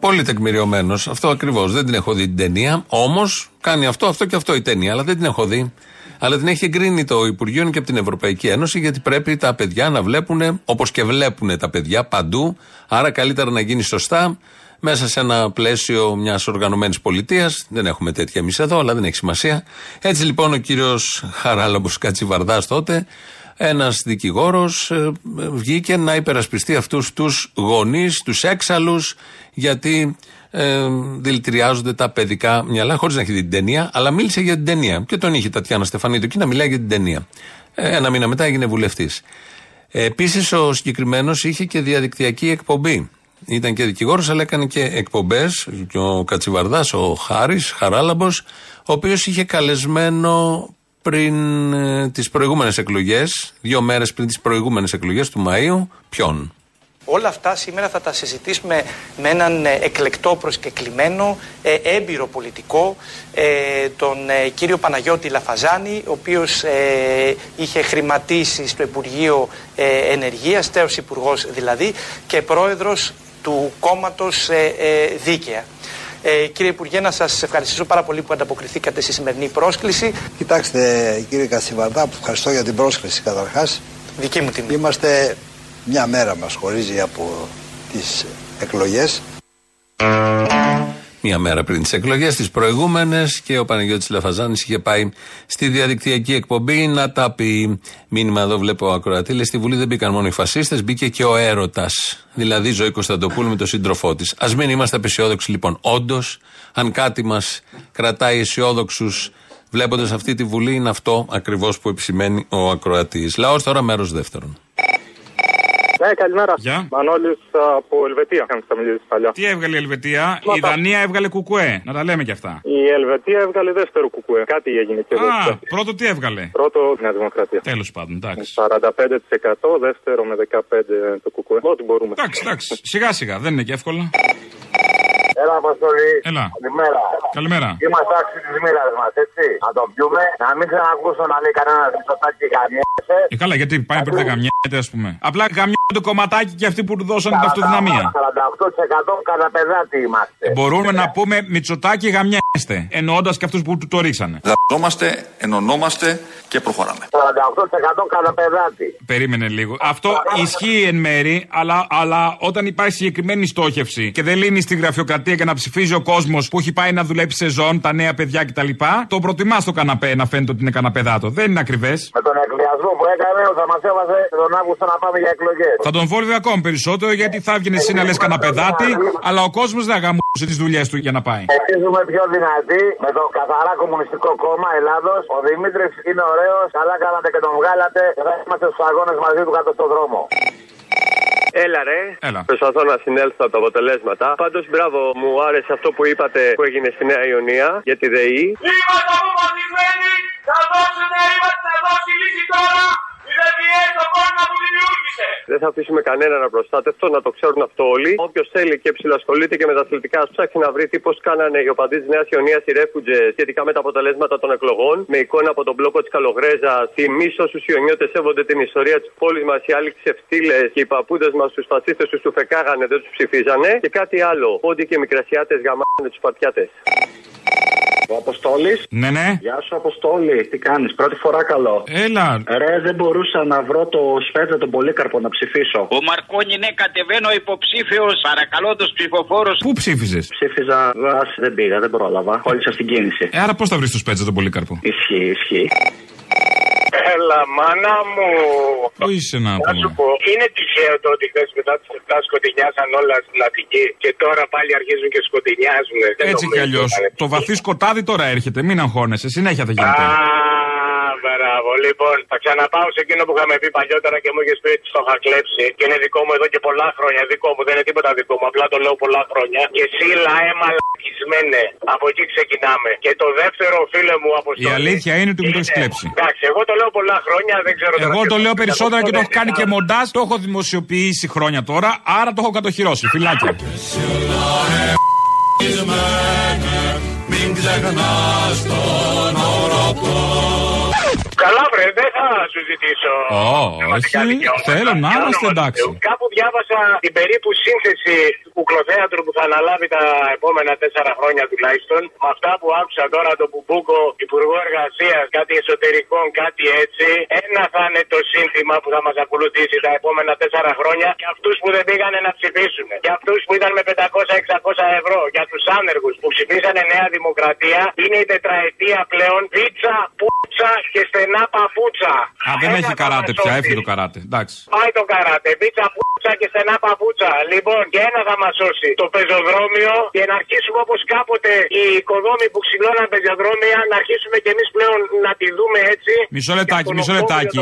Πολύ τεκμηριωμένος. Αυτό ακριβώς. Δεν την έχω δει την ταινία. Όμως κάνει αυτό, αυτό και αυτό η ταινία. Αλλά δεν την έχω δει. Αλλά την έχει εγκρίνει το Υπουργείο και από την Ευρωπαϊκή Ένωση γιατί πρέπει τα παιδιά να βλέπουν όπως και βλέπουν τα παιδιά παντού. Άρα καλύτερα να γίνει σωστά μέσα σε ένα πλαίσιο μιας οργανωμένης πολιτείας. Δεν έχουμε τέτοια εμείς εδώ, αλλά δεν έχει σημασία. Έτσι λοιπόν ο κύριος Χαράλαμπος Κατσιβαρδάς τότε, ένας δικηγόρος, βγήκε να υπερασπιστεί αυτούς τους γονείς, τους έξαλλους, γιατί ε, δηλητηριάζονται τα παιδικά μυαλά, χωρίς να έχει δει την ταινία, αλλά μίλησε για την ταινία. Και τον είχε η Τατιάνα Στεφανίδου εκεί να μιλάει για την ταινία. Ε, ένα μήνα μετά έγινε βουλευτής. Ε, Επίσης, ο συγκεκριμένος είχε και διαδικτυακή εκπομπή. Ήταν και δικηγόρος, αλλά έκανε και εκπομπές. Και ο Κατσιβαρδάς, ο Χάρης, Χαράλαμπος, ο οποίος είχε καλεσμένο πριν ε, τις προηγούμενες εκλογές, δύο μέρες πριν τις προηγούμενες εκλογές του Μαΐου, ποιον; Όλα αυτά σήμερα θα τα συζητήσουμε με έναν ε, εκλεκτό προσκεκλημένο, ε, έμπειρο πολιτικό, ε, τον κύριο Παναγιώτη Λαφαζάνη, ο οποίος είχε χρηματίσει στο Υπουργείο Ενεργείας, τέος υπουργός δηλαδή, και πρόεδρος του κόμματος Δίκαια. Ε, κύριε Υπουργέ, να σας ευχαριστήσω πάρα πολύ που ανταποκριθήκατε στη σημερινή πρόσκληση. Κοιτάξτε, κύριε Κασιβαρδά, ευχαριστώ για την πρόσκληση καταρχάς. Δική μου τιμή. Είμαστε μια μέρα μας χωρίζει από τις εκλογές. Μία μέρα πριν τις εκλογές, τις προηγούμενες, και ο Παναγιώτης Λαφαζάνης είχε πάει στη διαδικτυακή εκπομπή να τα πει. Μήνυμα εδώ βλέπω ακροατή. Λέει στη Βουλή δεν μπήκαν μόνο οι φασίστες, μπήκε και ο έρωτας. Δηλαδή ζωή Κωνσταντοπούλου με τον σύντροφό της. Α μην είμαστε απεσιόδοξοι λοιπόν. Όντως, αν κάτι μας κρατάει αισιόδοξους βλέποντας αυτή τη Βουλή, είναι αυτό ακριβώς που επισημαίνει ο ακροατής. Λαός τώρα μέρος δεύτερον. Ναι, καλημέρα. Γεια. Μανώλης από Ελβετία. Είχαμε θα μιλήσεις παλιάς. Τι έβγαλε η Ελβετία, η Δανία έβγαλε κουκουέ. Να τα λέμε κι αυτά. Η Ελβετία έβγαλε δεύτερο κουκουέ. Κάτι έγινε και εδώ. Α, πρώτο τι έβγαλε; Πρώτο Νέα Δημοκρατία. Τέλος πάντων, εντάξει. 45% δεύτερο με 15 το κουκουέ. Ό,τι μπορούμε. Εντάξει, εντάξει. Σιγά σιγά, δεν είναι και εύκολο. Έλα, Αποστολή. Έλα. Καλημέρα. Καλημέρα. Είμαστε άξιοι της μοίρας μας, έτσι. Να το πιούμε. Να μην ξανακούσω να λέει κανένας μισοτάκι γαμιέσαι. Ε, καλά, γιατί πάει πριν δεν γαμιέται, ας πούμε. Απλά γαμιέται το κομματάκι και αυτοί που του δώσαν την αυτοδυναμία. 48% καταπεδάτη είμαστε. Ε, μπορούμε να πούμε Μητσοτάκι γαμιέστε. Εννοώντας και αυτούς που του το ρίξανε. Δαζόμαστε, ενωνόμαστε και προχωράμε. 48% καταπεδάτη. Περίμενε λίγο. Αυτό ισχύει εν μέρη, αλλά, αλλά όταν υπάρχει συγκεκριμένη στόχευση και δεν λύνει στη γραφειοκρατία και να ψηφίζει ο κόσμος που έχει πάει να δουλέψει σε ζών, τα νέα παιδιά κτλ. Το προτιμάς στο καναπέ να φαίνεται ότι είναι καναπεδάτο. Δεν είναι ακριβές. Με τον εκβιασμό που έκανε θα μα έβαζε τον Αύγουστο να πάμε για εκλογές. Θα τον βόλευε ακόμη περισσότερο γιατί θα έβγαινε εσύ να λες καναπεδάτη, αλλά ο κόσμος δεν αγαμούσε τις δουλειές του για να πάει. Εμεί ζούμε πιο δυνατοί με το καθαρά κομμουνιστικό κόμμα Ελλάδος. Ο Δημήτρης είναι ωραίος, καλά κάνατε και τον βγάλατε και θα είμαστε στους αγώνες μαζί του κάτω στον δρόμο. Έλα ρε. Έλα. Προσπαθώ να συνέλθω από τα αποτελέσματα. Πάντως, μπράβο, μου άρεσε αυτό που είπατε που έγινε στη Νέα Ιωνία για τη ΔΕΗ. Είμαστε αποφασισμένοι να δώσουμε, είμαστε εδώ στη λύση τώρα. Οι ΔΕΗ το πρόβλημα που δημιούργησε. Δεν θα αφήσουμε κανέναν απροστάτευτο, να το ξέρουν αυτό όλοι. Όποιος θέλει και ψηλασχολείται και με τα αθλητικά, ας ψάξει να βρει τι πώς κάνανε οι οπαδοί της Νέας Ιωνίας οι ρέφουτζες σχετικά με τα αποτελέσματα των εκλογών. Με εικόνα από τον μπλόκο της Καλογρέζα, τι όσου Ιωνιώτες σέβονται την ιστορία της πόλης μας, οι άλλοι ξεφτύλε και οι παππούδες μας τους φασίστες τους του φεκάγανε, δεν τους ψηφίζανε. Και κάτι άλλο. Πόντι και μικρασιάτες γαμάνε τους παρτιάτε. Ο Αποστόλης. Ναι, ναι. Γεια σου, Αποστόλη. Τι κάνεις, πρώτη φορά καλό. Έλα. Ρε, δεν μπορούσα να βρω το Σπέτζα τον Πολύκαρπο να ψηφίσω. Ο Μαρκόνι, ναι, κατεβαίνω υποψήφιος. Παρακαλώ του ψηφοφόρους. Πού ψήφιζες; Ψήφιζα. Α, δεν πήγα, δεν πρόλαβα. Κόλλησα στην κίνηση. Ε, άρα πώς θα βρεις το Σπέτζα τον Πολύκαρπο; Ισχύει, ισχύει. Έλα, μάνα μου. Πού είσαι να Να σου πω, είναι τυχαίο το ότι χθες μετά τις 7 σκοτεινιάσαν όλα στην Αττική και τώρα πάλι αρχίζουν και σκοτεινιάζουν. Δεν Έτσι κι νομίζω, αλλιώ. ρε. Το βαθύ σκοτάδι τώρα έρχεται. Μην αγχώνεσαι. Συνέχεια θα γίνεται. Α, μπράβο. Λοιπόν, θα ξαναπάω σε εκείνο που είχαμε πει παλιότερα και μου είχες πει ότι το είχα κλέψει. Και είναι δικό μου εδώ και πολλά χρόνια. Δικό μου, δεν είναι τίποτα δικό μου. Απλά το λέω πολλά χρόνια. Και εσύ λαέ μαλακισμένε. Από εκεί ξεκινάμε. Και το δεύτερο φίλε μου από Η αλήθεια είναι ότι μου το έχεις κλέψει. Εντάξει, εγώ το λέω πολλά χρόνια, δεν ξέρω τώρα Εγώ ποιος το λέω θα περισσότερα και το έχω κάνει και είναι. μοντάζ. Το έχω δημοσιοποιήσει χρόνια τώρα, άρα το έχω κατοχυρώσει. Φιλάκια. Μην ξεχνάς τον οροπό. Καλά, βρε, δεν θα σου ζητήσω. Ω, όχι. Θέλω να είμαστε εντάξει. Κάπου διάβασα την περίπου σύνθεση του κουκλοθέατρου που θα αναλάβει τα επόμενα τέσσερα χρόνια τουλάχιστον. Με αυτά που άκουσα τώρα τον Μπουμπούκο, Υπουργό Εργασίας, κάτι εσωτερικών, κάτι έτσι. Ένα θα είναι το σύνθημα που θα μας ακολουθήσει τα επόμενα τέσσερα χρόνια για αυτούς που δεν πήγανε να ψηφίσουν. Για αυτούς που ήταν με 500-600 ευρώ. Για τους άνεργους που ψηφίσανε Νέα Δημοκρατία. Είναι η τετραετία πλέον. Πίτσα, πούτσα και στενά παπούτσα. Α, δεν Ένα έχει θα καράτε μας πια, σώσει. έφυγε το καράτε. Εντάξει. Πάει το καράτε. Πίτσα, πούτσα και στενά παπούτσα. Λοιπόν, και ένα θα μας σώσει. Το πεζοδρόμιο και να αρχίσουμε όπως κάποτε οι οικοδόμοι που ξυλώναν πεζοδρόμια να αρχίσουμε κι εμείς πλέον να τη δούμε έτσι. Μισό λεπτάκι, μισό λεπτάκι.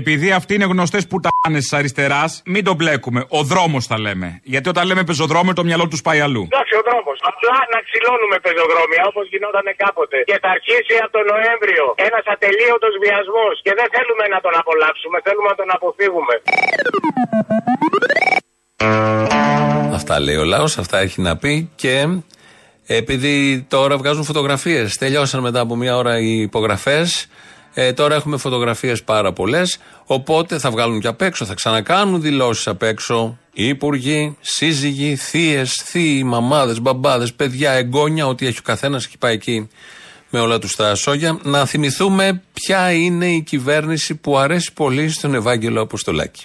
Επειδή αυτοί είναι γνωστές που τα της αριστεράς, μην το μπλέκουμε. Ο δρόμος θα λέμε. Γιατί όταν λέμε πεζοδρόμιο, το μυαλό τους πάει αλλού. Εντάξει, ο δρόμος. Απλά να ξυλώνουμε πεζοδρόμια όπως γινόταν κάποτε. Και θα αρχίσει από τον Νοέμβριο ένας ατελείωτος βιασμό. Και δεν θέλουμε να τον απολαύσουμε, θέλουμε να τον αποφύγουμε. Αυτά λέει ο λαός, αυτά έχει να πει και επειδή τώρα βγάζουν φωτογραφίες. Τελειώσαν μετά από μία ώρα οι υπογραφές. Ε, τώρα έχουμε φωτογραφίες πάρα πολλές. Οπότε θα βγάλουν και απ' έξω, θα ξανακάνουν δηλώσεις απ' έξω. Οι υπουργοί, σύζυγοι, θείες, θείοι, μαμάδες, μπαμπάδες, παιδιά, εγγόνια, ό,τι έχει ο καθένας έχει πάει εκεί με όλα τους τα σόγια. Να θυμηθούμε ποια είναι η κυβέρνηση που αρέσει πολύ στον Ευάγγελο Αποστολάκη.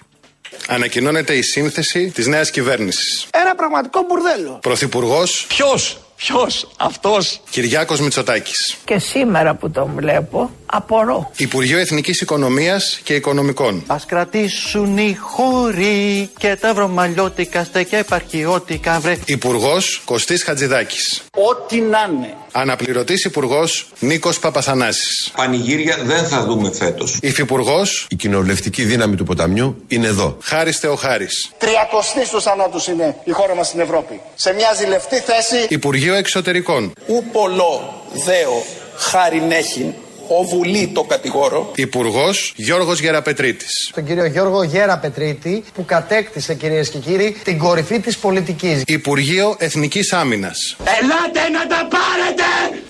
Ανακοινώνεται η σύνθεση της νέας κυβέρνησης. Ένα πραγματικό μπουρδέλο. Πρωθυπουργός Ποιος, ποιος, αυτός; Κυριάκος Μητσοτάκης. Και σήμερα που τον βλέπω, απορώ. Υπουργείο Εθνικής Οικονομίας και Οικονομικών. Ας κρατήσουν οι χώροι και τα βρωμαλιώτικα στέκια επαρχιώτικα βρε. Υπουργός Κωστής Χατζηδάκης. Ό,τι να είναι. Αναπληρωτής Υπουργός Νίκος Παπαθανάσης. Πανηγύρια δεν θα δούμε φέτος. Υφυπουργός Η κοινοβουλευτική δύναμη του ποταμιού είναι εδώ. Χάρης Θεοχάρης. Τριακοστής στου θανάτου είναι η χώρα μας στην Ευρώπη. Σε μια ζηλευτή θέση. Υπουργείο Εξωτερικών. Ου πολλό δέο χάριν έχειν, ο βουλή το κατηγόρο. Υπουργός Γιώργος Γεραπετρίτης. Τον κύριο Γιώργο Γέρα Πετρίτη που κατέκτησε κυρίες και κύριοι την κορυφή της πολιτικής. Υπουργείο Εθνικής Άμυνας. Ελάτε να τα πάρετε!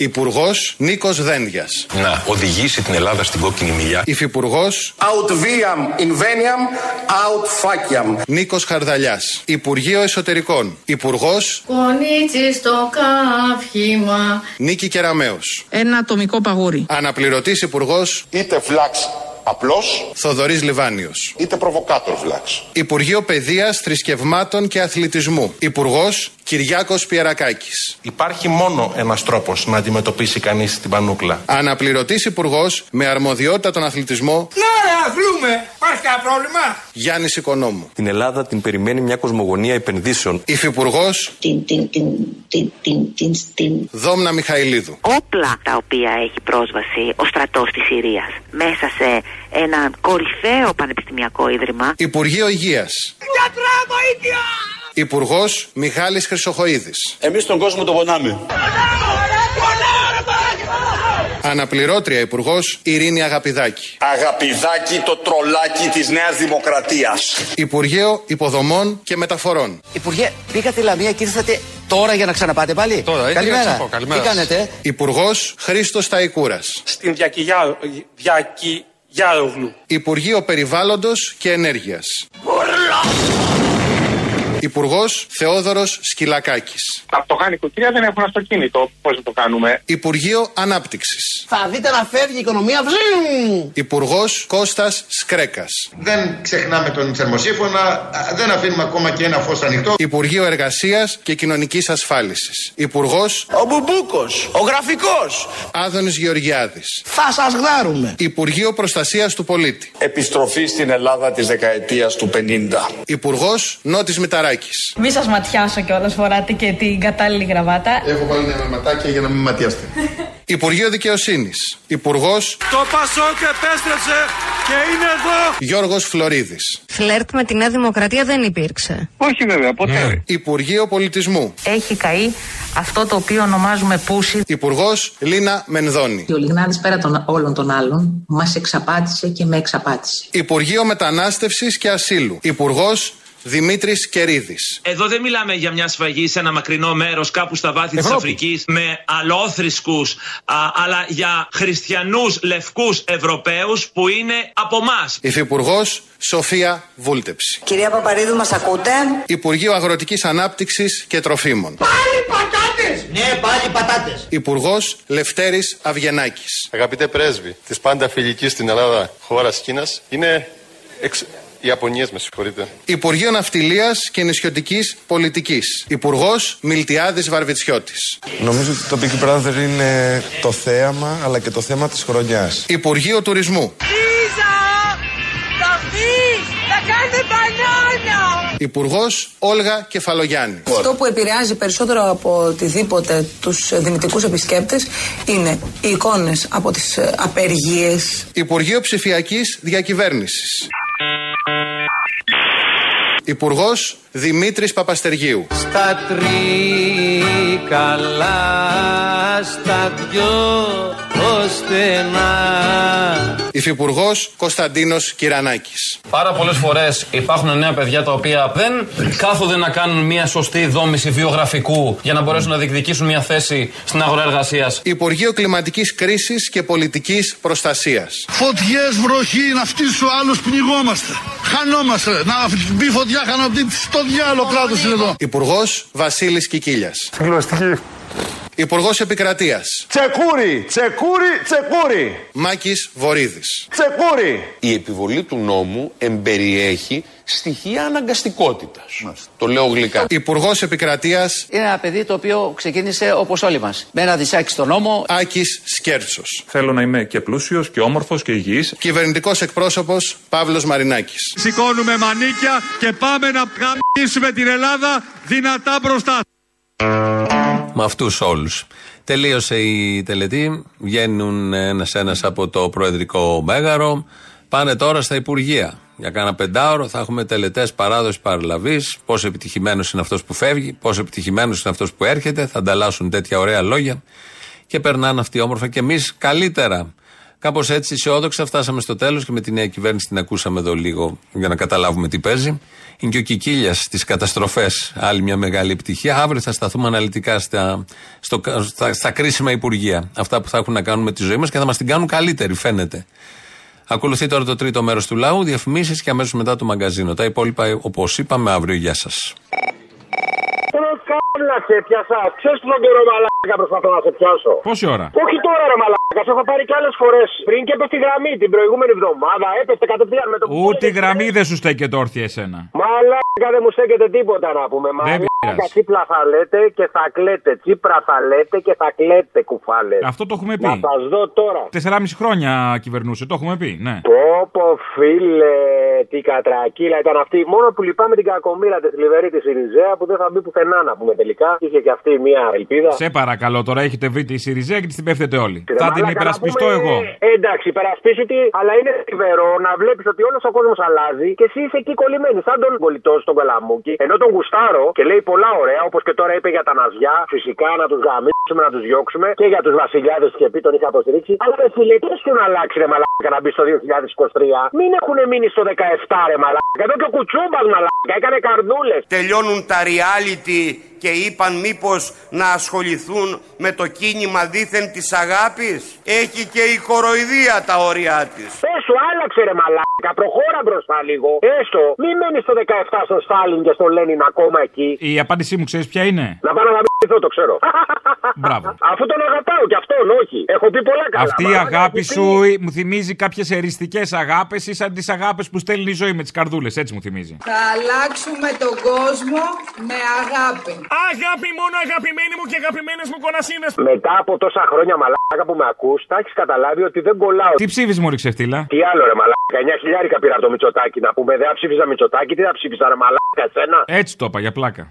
Υπουργός Νίκος Δένδιας. Να οδηγήσει την Ελλάδα στην κόκκινη μιλιά. Υφυπουργός Out viam inveniam, out faciam. Νίκος Χαρδαλιάς. Υπουργείο Εσωτερικών. Υπουργός Κονίτσι στο καύχημα. Νίκη Κεραμέο. Ένα ατομικό παγούρι. Αναπληρωτής Υπουργός Είτε φλάξ απλός, Θοδωρής Λιβάνιος. είτε προβοκάτορ φλάξ. Υπουργείο Παιδείας, Θρησκευμάτων και Αθλητισμού. Υπουργός Κυριάκος Πιερακάκης. Υπάρχει μόνο ένας τρόπος να αντιμετωπίσει κανείς την πανούκλα. Αναπληρωτής Υπουργός με αρμοδιότητα τον αθλητισμό Ναι, ρε, αθλούμε. Υπάρχει κανένα πρόβλημα; Γιάννης Οικονόμου. Την Ελλάδα την περιμένει μια κοσμογονία επενδύσεων. Υφυπουργός Την, την, την, την, την, την, την. Δόμνα Μιχαηλίδου. Όπλα τα οποία έχει πρόσβαση ο στρατός της Συρίας μέσα σε ένα κορυφαίο πανεπιστημιακό ίδρυμα. Υπουργείο Υγείας. Γιατρά, βοήθεια! Υπουργός Μιχάλης Χρυσοχοίδης. Εμείς τον κόσμο τον πονάμε. Αναπληρώτρια Υπουργός Ειρήνη Αγαπηδάκη. Αγαπηδάκι το τρολάκι της Νέας Δημοκρατίας. Υπουργείο Υποδομών και Μεταφορών. Υπουργέ, πήγατε Λαμία και ήρθατε τώρα για να ξαναπάτε πάλι. Τώρα, ε, Καλημέρα. πήγα να σας πω, καλημέρα Τι κάνετε; Υπουργός Χρήστος Ταϊκούρας. Στην Διακυγιάρογλου. Υπουργείο Περιβάλλοντος και Ενέργειας. Υπουργός Θεόδωρος Σκυλακάκης. Από το Χάνικο, κυρία, δεν έχουν αυτοκίνητο. Πώς να το κάνουμε; Υπουργείο Ανάπτυξης. Θα δείτε να φεύγει η οικονομία. Βζζζ. Υπουργός Κώστας Σκρέκας. Δεν ξεχνάμε τον θερμοσύφωνα, δεν αφήνουμε ακόμα και ένα φως ανοιχτό. Υπουργείο Εργασίας και Κοινωνικής Ασφάλισης. Υπουργός Ο Μπουμπούκος, ο γραφικός. Άδωνης Γεωργιάδης. Θα σας γδάρουμε. Υπουργείο Προστασίας του Πολίτη. Επιστροφή στην Ελλάδα της δεκαετίας του 50. Υπουργός Νότης Μηταράκης. Μη σας ματιάσω κιόλας, φοράτε και την κατάλληλη γραβάτα. Έχω βάλει ένα ματάκια για να μην ματιάστε. Υπουργείο Δικαιοσύνης. Υπουργός Το Πασόκ επέστρεψε και είναι εδώ. Γιώργος Φλωρίδης. Φλερτ με τη Νέα Δημοκρατία δεν υπήρξε. Όχι βέβαια, ποτέ. Υπουργείο Πολιτισμού. Έχει καεί αυτό το οποίο ονομάζουμε πούσι. Υπουργός Λίνα Μενδώνη. Ο Λιγνάδης πέρα των όλων των άλλων μας εξαπάτησε και με εξαπάτησε. Υπουργείο Μετανάστευσης και Ασύλου. Υπουργός Δημήτρης Κερίδης. Εδώ δεν μιλάμε για μια σφαγή σε ένα μακρινό μέρος κάπου στα βάθη της Αφρικής με αλόθρησκους, αλλά για χριστιανούς λευκούς Ευρωπαίους που είναι από εμά. Υφυπουργός Σοφία Βούλτεψη. Κυρία Παπαρίδου, μας ακούτε; Υπουργείο Αγροτικής Ανάπτυξης και Τροφίμων. Πάλι πατάτες! Ναι, πάλι πατάτες. Υπουργός Λευτέρης Αυγενάκης. Αγαπητέ πρέσβη της πάντα φιλική στην Ελλάδα χώρας Κίνας, είναι εξ... Ιαπωνίας, με συγχωρείτε. Υπουργείο Ναυτιλίας και Νησιωτικής Πολιτικής. Υπουργός Μιλτιάδης Βαρβιτσιώτης. Νομίζω ότι το Big Brother είναι το θέαμα αλλά και το θέμα της χρονιάς. Υπουργείο Τουρισμού. Λίζα! Θα βγεις! Θα κάνετε μπανάνα! Υπουργός Όλγα Κεφαλογιάννη. Αυτό που επηρεάζει περισσότερο από οτιδήποτε τους δυνητικούς επισκέπτες είναι οι εικόνες από τις ε, απεργίες. Υπουργείο Ψηφιακής Διακυβέρνησης. Υπουργός Δημήτρης Παπαστεργίου. Στα τρίκαλα, στα δυο στενά. Υφυπουργός Κωνσταντίνος Κυρανάκης. Πάρα πολλές φορές υπάρχουν νέα παιδιά τα οποία δεν κάθονται να κάνουν μια σωστή δόμηση βιογραφικού για να μπορέσουν να διεκδικήσουν μια θέση στην αγορά εργασίας. Υπουργείο Κλιματικής Κρίσης και Πολιτικής Προστασίας. Φωτιές, βροχή, να φτύσει ο άλλο, πνιγόμαστε. Χανόμαστε. Να μπει φωτιά, χανόμαστε. Στο διάλογο κράτος είναι εδώ. Υπουργός Βασίλης Κικίλιας. Συγκλωστική. Υπουργός Επικρατείας. Τσεκούρι, τσεκούρι, τσεκούρι. Μάκης Βορύδης. Τσεκούρι. Η επιβολή του νόμου εμπεριέχει στοιχεία αναγκαστικότητας. Το λέω γλυκά. Υπουργός Επικρατείας. Είναι ένα παιδί το οποίο ξεκίνησε όπως όλοι μας. Με ένα δισάκι στον νόμο. Άκης Σκέρτσος. Θέλω να είμαι και πλούσιος και όμορφος και υγιής. Κυβερνητικός εκπρόσωπος Παύλος Μαρινάκης. Σηκώνουμε μανίκια και πάμε να γαμίσουμε την Ελλάδα δυνατά μπροστά. Με αυτούς όλους. Τελείωσε η τελετή. Βγαίνουν ένα-ένα από το Προεδρικό Μέγαρο. Πάνε τώρα στα Υπουργεία. Για κάνα πεντάωρο θα έχουμε τελετές παράδοσης παραλαβής. Πόσο επιτυχημένος είναι αυτός που φεύγει, πόσο επιτυχημένος είναι αυτός που έρχεται. Θα ανταλλάσσουν τέτοια ωραία λόγια και περνάνε αυτοί όμορφα και εμείς καλύτερα. Κάπως έτσι αισιόδοξα φτάσαμε στο τέλος και με τη νέα κυβέρνηση την ακούσαμε εδώ λίγο για να καταλάβουμε τι παίζει. Είναι και ο Κικίλιας στις καταστροφές, άλλη μια μεγάλη επιτυχία. Αύριο θα σταθούμε αναλυτικά στα, στο, στα, στα κρίσιμα υπουργεία. Αυτά που θα έχουν να κάνουν με τη ζωή μας και θα μας την κάνουν καλύτερη, φαίνεται. Ακολουθεί τώρα το τρίτο μέρος του λαού, διαφημίσεις και αμέσως μετά το μαγκαζίνο. Τα υπόλοιπα, όπως είπαμε, αύριο. Γεια σας. Να σε πιάσα. Ξέρεις τον καιρό μαλάκα προσπαθώ να σε πιάσω. Πόση ώρα; Όχι τώρα ρε μαλάκα, σε έχω πάρει και άλλες φορές. Πριν και έπεσε τη γραμμή την προηγούμενη εβδομάδα. Έπεσε κατευθείαν με το Ούτε η γραμμή δεν σου στέκεται όρθια εσένα. Μαλάκα δεν μου στέκεται τίποτα να πούμε. Μαλάκα πειράζει. τσίπλα θα λέτε και θα κλαίτε. Τσίπρα θα λέτε και θα κλαίτε κουφάλες. Αυτό το έχουμε Να πει. σας δω τώρα. 4,5 χρόνια κυβερνούσε, το έχουμε πει, ναι. Πω πω φίλε, τι κατρακύλα ήταν αυτή. Μόνο που λυπάμαι την κακομήρα της Λιβερή τη Ιριζέα που δεν θα μπει πουθενά να πούμε τελικά. Είχε και αυτή μια ελπίδα. Σε παρακαλώ, τώρα έχετε βρει τη Σιριζέα και της την πέφτετε όλοι. Ρε Θα την μαλάκα, υπερασπιστώ να πούμε, εγώ. ε, εντάξει, υπερασπίσου τη, αλλά είναι θλιβερό να βλέπεις ότι όλος ο κόσμος αλλάζει και εσύ είσαι εκεί κολλημένη. Σαν τον κολλητό στον Καλαμούκι. Ενώ τον γουστάρω και λέει πολλά ωραία, όπως και τώρα είπε για τα ναζιά. Φυσικά να τους γαμίσουμε, να τους διώξουμε και για τους βασιλιάδες και πει τον είχα υποστηρίξει. Αλλά ρε φίλε, τι έχουν αλλάξει ρε μαλάκα να μπει στο 2023. Μην έχουν μείνει στο 17 ρε μαλάκα. Εδώ και ο κουτσούμπας μαλάκα έκανε καρδούλες. Τελειώνουν τα reality ter και είπαν μήπως να ασχοληθούν με το κίνημα δήθεν της αγάπης. Έχει και η κοροϊδία τα όρια της. Έσω, άλλαξε ρε μαλάκα. Προχώρα μπροστά λίγο. Έστω, μην μένεις στο 17 στο Στάλιν και στο Λένιν ακόμα εκεί. Η απάντησή μου ξέρεις ποια είναι; Να πάω να γαμίσω, το ξέρω. Μπράβο. Αφού τον αγαπάω και αυτόν, όχι. Έχω πει πολλά καλά. Αυτή η Μαλάκα, αγάπη έχει σου πει- μου θυμίζει κάποιες εριστικές αγάπες ή σαν τις αγάπες που στέλνει η ζωή με τις καρδούλες. Έτσι μου θυμίζει. Θα αλλάξουμε τον κόσμο με αγάπη. Αγάπη μόνο αγαπημένοι μου και αγαπημένες μου κονασίνες. Μετά από τόσα χρόνια μαλάκα που με ακούς, θα έχεις καταλάβει ότι δεν κολλάω. Τι ψήφι μου ξεφτύλα; Τι άλλο ρε μαλάκα, 9 χιλιάρικα πήρα από το Μητσοτάκι να πούμε. Δεν θα ψήφιζα Μητσοτάκι, τι θα ψήφιζα ρε μαλάκα, εσένα; Έτσι το είπα για πλάκα.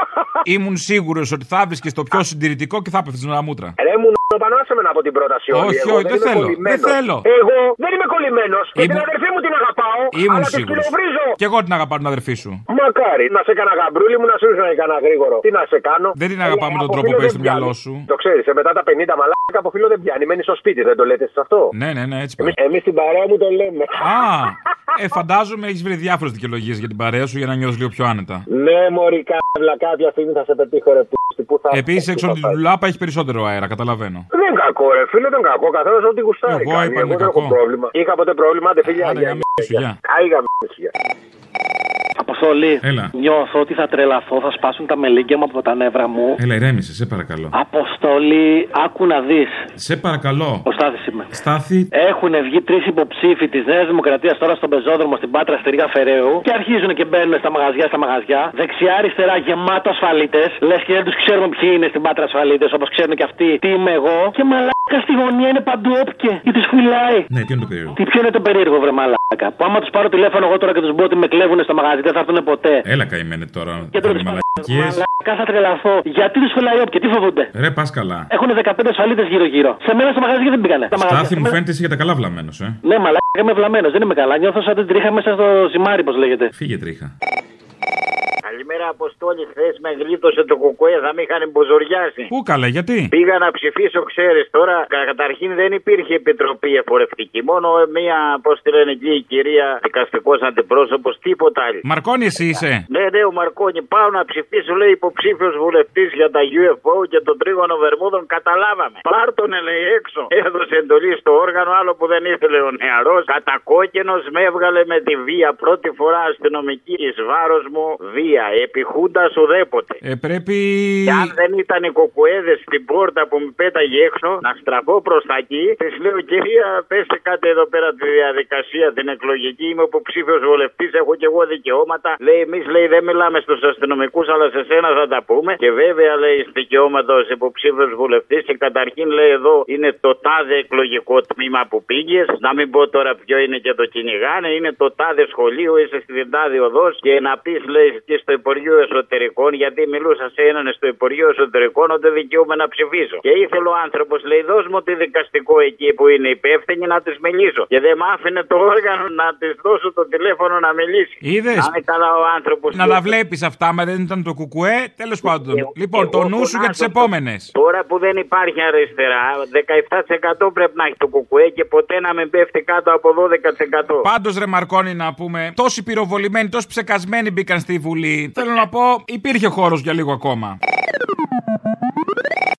Ήμουν σίγουρος ότι θα βρίσκε το πιο συντηρητικό και θα έπεφτε με μούτρα. Ρε μου να πανάσε με από την πρόταση όλη. Όχι, Εγώ όχι, δεν είμαι θέλω, κολλημένος. δεν θέλω. Εγώ δεν είμαι κολλημένος. Και την Ήμουν- αδερφή μου την αγαπάω. Ήμουν αλλά τη σίγουρος. φιλοβρίζω. Και εγώ την αγαπάω την αδερφή σου. Μακάρι να σε έκανα γαμπρούλι μου να σου ήρθα να έκανα γρήγορο. Τι να σε κάνω. Δεν την Ε, αγαπάω με τον από τρόπο φίλο που έχεις δεν στο μυαλό πιάνει. σου. Το ξέρεις, μετά τα 50 μαλάκα από φίλο δεν πιάνει. Μένει στο σπίτι, δεν το λέτε σε αυτό; Ναι, ναι, ναι, έτσι. Εμείς, εμείς στην παρέα μου το λέμε. Α, ε, φαντάζομαι έχεις βρει διάφορες δικαιολογίες για την παρέα σου για να νιώσει λίγο πιο άνετα. Ναι, Μωρή κάβλα, κάποια στιγμή θα σε πετύχω ρε πούστη, που θα. Επίσης, που έξω θα από τη πάει. δουλάπα έχεις περισσότερο αέρα, καταλαβαίνω. Δεν είναι κακό, ρε φίλε, δεν είναι κακό. Καθένας ό,τι γουστάρει. Εγώ κάνει. είπα είναι δεν έχω κακό. πρόβλημα. Είχα ποτέ πρόβλημα, άντε φίλια. Άντε, γεια, γαμίσου, γεια. Γεια. Άι, γαμίσου, γεια. Αποστολή. Έλα. Νιώθω ότι θα τρελαθώ, θα σπάσουν τα μελίγκια μου από τα νεύρα μου. Έλα, ηρέμησε, σε παρακαλώ. Αποστολή, άκου να δεις. Σε παρακαλώ. Ο Στάθης είμαι. Στάθη, Έχουν βγει τρεις υποψήφοι της Νέας Δημοκρατίας τώρα στον πεζόδρομο στην Πάτρα στη Ρίγα Φεραίου και αρχίζουν και μπαίνουν στα μαγαζιά, στα μαγαζιά. Δεξιά-αριστερά γεμάτο ασφαλίτες. Λες και δεν τους ξέρουμε ποιοι είναι στην Πάτρα ασφαλίτες όπως ξέρουν και αυτοί τι είμαι εγώ. Και μαλάκα στη γωνία είναι παντού όπκε ή του φυλάει. ναι, τι είναι το περίεργο; Τι ποιο είναι το περίεργο, βρε μαλάκα; Που άμα τους πάρω τηλέφωνο εγώ τώρα και τους πω ότι με κλέβουν στο μαγαζί δεν θα έρθουν ποτέ. Έλα, καημένε τώρα. Και τώρα με τους μαλακίες. Μαλάκα θα τρελαθώ. Γιατί τους φυλάει όπκε, τι φοβούνται; Ρε, πας καλά. Έχουν 15 ασφαλίτε γύρω-γύρω. Σε μένα στο μαγαζί δεν πήγανε. Στα μαγαζιά. Στάθη, μου φαίνεται εσύ για τα καλά βλαμμένος, ε. Ναι, μαλάκα είμαι βλαμμένος, δεν είμαι καλά. Νιώθω σαν την τρίχα μέσα στο ζυμάρι, πώ λέγεται. Φύγε τρίχα. Καλημέρα, Αποστόλη. Χθες με γλίτωσε το κουκουέ, θα με είχαν μποζοριάσει. Πού καλέ, γιατί; Πήγα να ψηφίσω, ξέρεις τώρα. κα- Καταρχήν δεν υπήρχε επιτροπή εφορευτική. Μόνο μία, πώς τη λένε εκεί, η κυρία δικαστικός αντιπρόσωπος, τίποτα άλλο. Μαρκώνει εσύ είσαι; Ναι, ναι, ο Μαρκόνι, πάω να ψηφίσω, λέει υποψήφιος βουλευτής για τα UFO και τον τρίγωνο Βερμούδων. Καταλάβαμε. Πάρτονε, λέει έξω. Έδωσε εντολή στο όργανο, άλλο που δεν ήθελε ο νεαρός. Κατακόκκινος με έβγαλε με τη βία. Πρώτη φορά αστυνομική εις βάρος μου βία. Επιχούντα ουδέποτε. Ε, πρέπει. Και αν δεν ήταν οι κοκουέδε στην πόρτα που με πέταγε έξω, να στραφώ προς τα εκεί, της λέω κυρία, πέστε κάτι εδώ πέρα τη διαδικασία την εκλογική. Είμαι υποψήφιο βουλευτής, έχω και εγώ δικαιώματα. Λέει, εμείς λέει δεν μιλάμε στους αστυνομικούς, αλλά σε σένα θα τα πούμε. Και βέβαια λέει δικαιώματα ω υποψήφιο βουλευτής. Και καταρχήν λέει εδώ είναι το τάδε εκλογικό τμήμα που πήγες. Να μην πω τώρα ποιο είναι και το κυνηγάνε. Είναι το τάδε σχολείο, είσαι στην τάδε οδός. Και να πεις λέει και στο Υπουργείο Εσωτερικών, γιατί μιλούσα σε έναν στο Υπουργείο Εσωτερικών ότι δικαιούμαι να ψηφίσω. Και ήθελε ο άνθρωπος, λέει, δώσ' μου τη δικαστικό εκεί που είναι υπεύθυνη να της μιλήσω. Και δεν μ' άφηνε το όργανο να της δώσω το τηλέφωνο να μιλήσει. Είδες; Να είναι καλά ο άνθρωπος. Να τα βλέπεις αυτά, μα δεν ήταν το κουκουέ. Τέλος πάντων. Λοιπόν, το νου σου για τις επόμενες. Τώρα που δεν υπάρχει αριστερά, 17% πρέπει να έχει το κουκουέ και ποτέ να μην πέφτει κάτω από 12%. Πάντως, ρε Μαρκόνη, να πούμε, τόσοι πυροβολημένοι, τόσοι ψεκασμένοι μπήκαν στη Βουλή. Θέλω να πω, υπήρχε χώρος για λίγο ακόμα.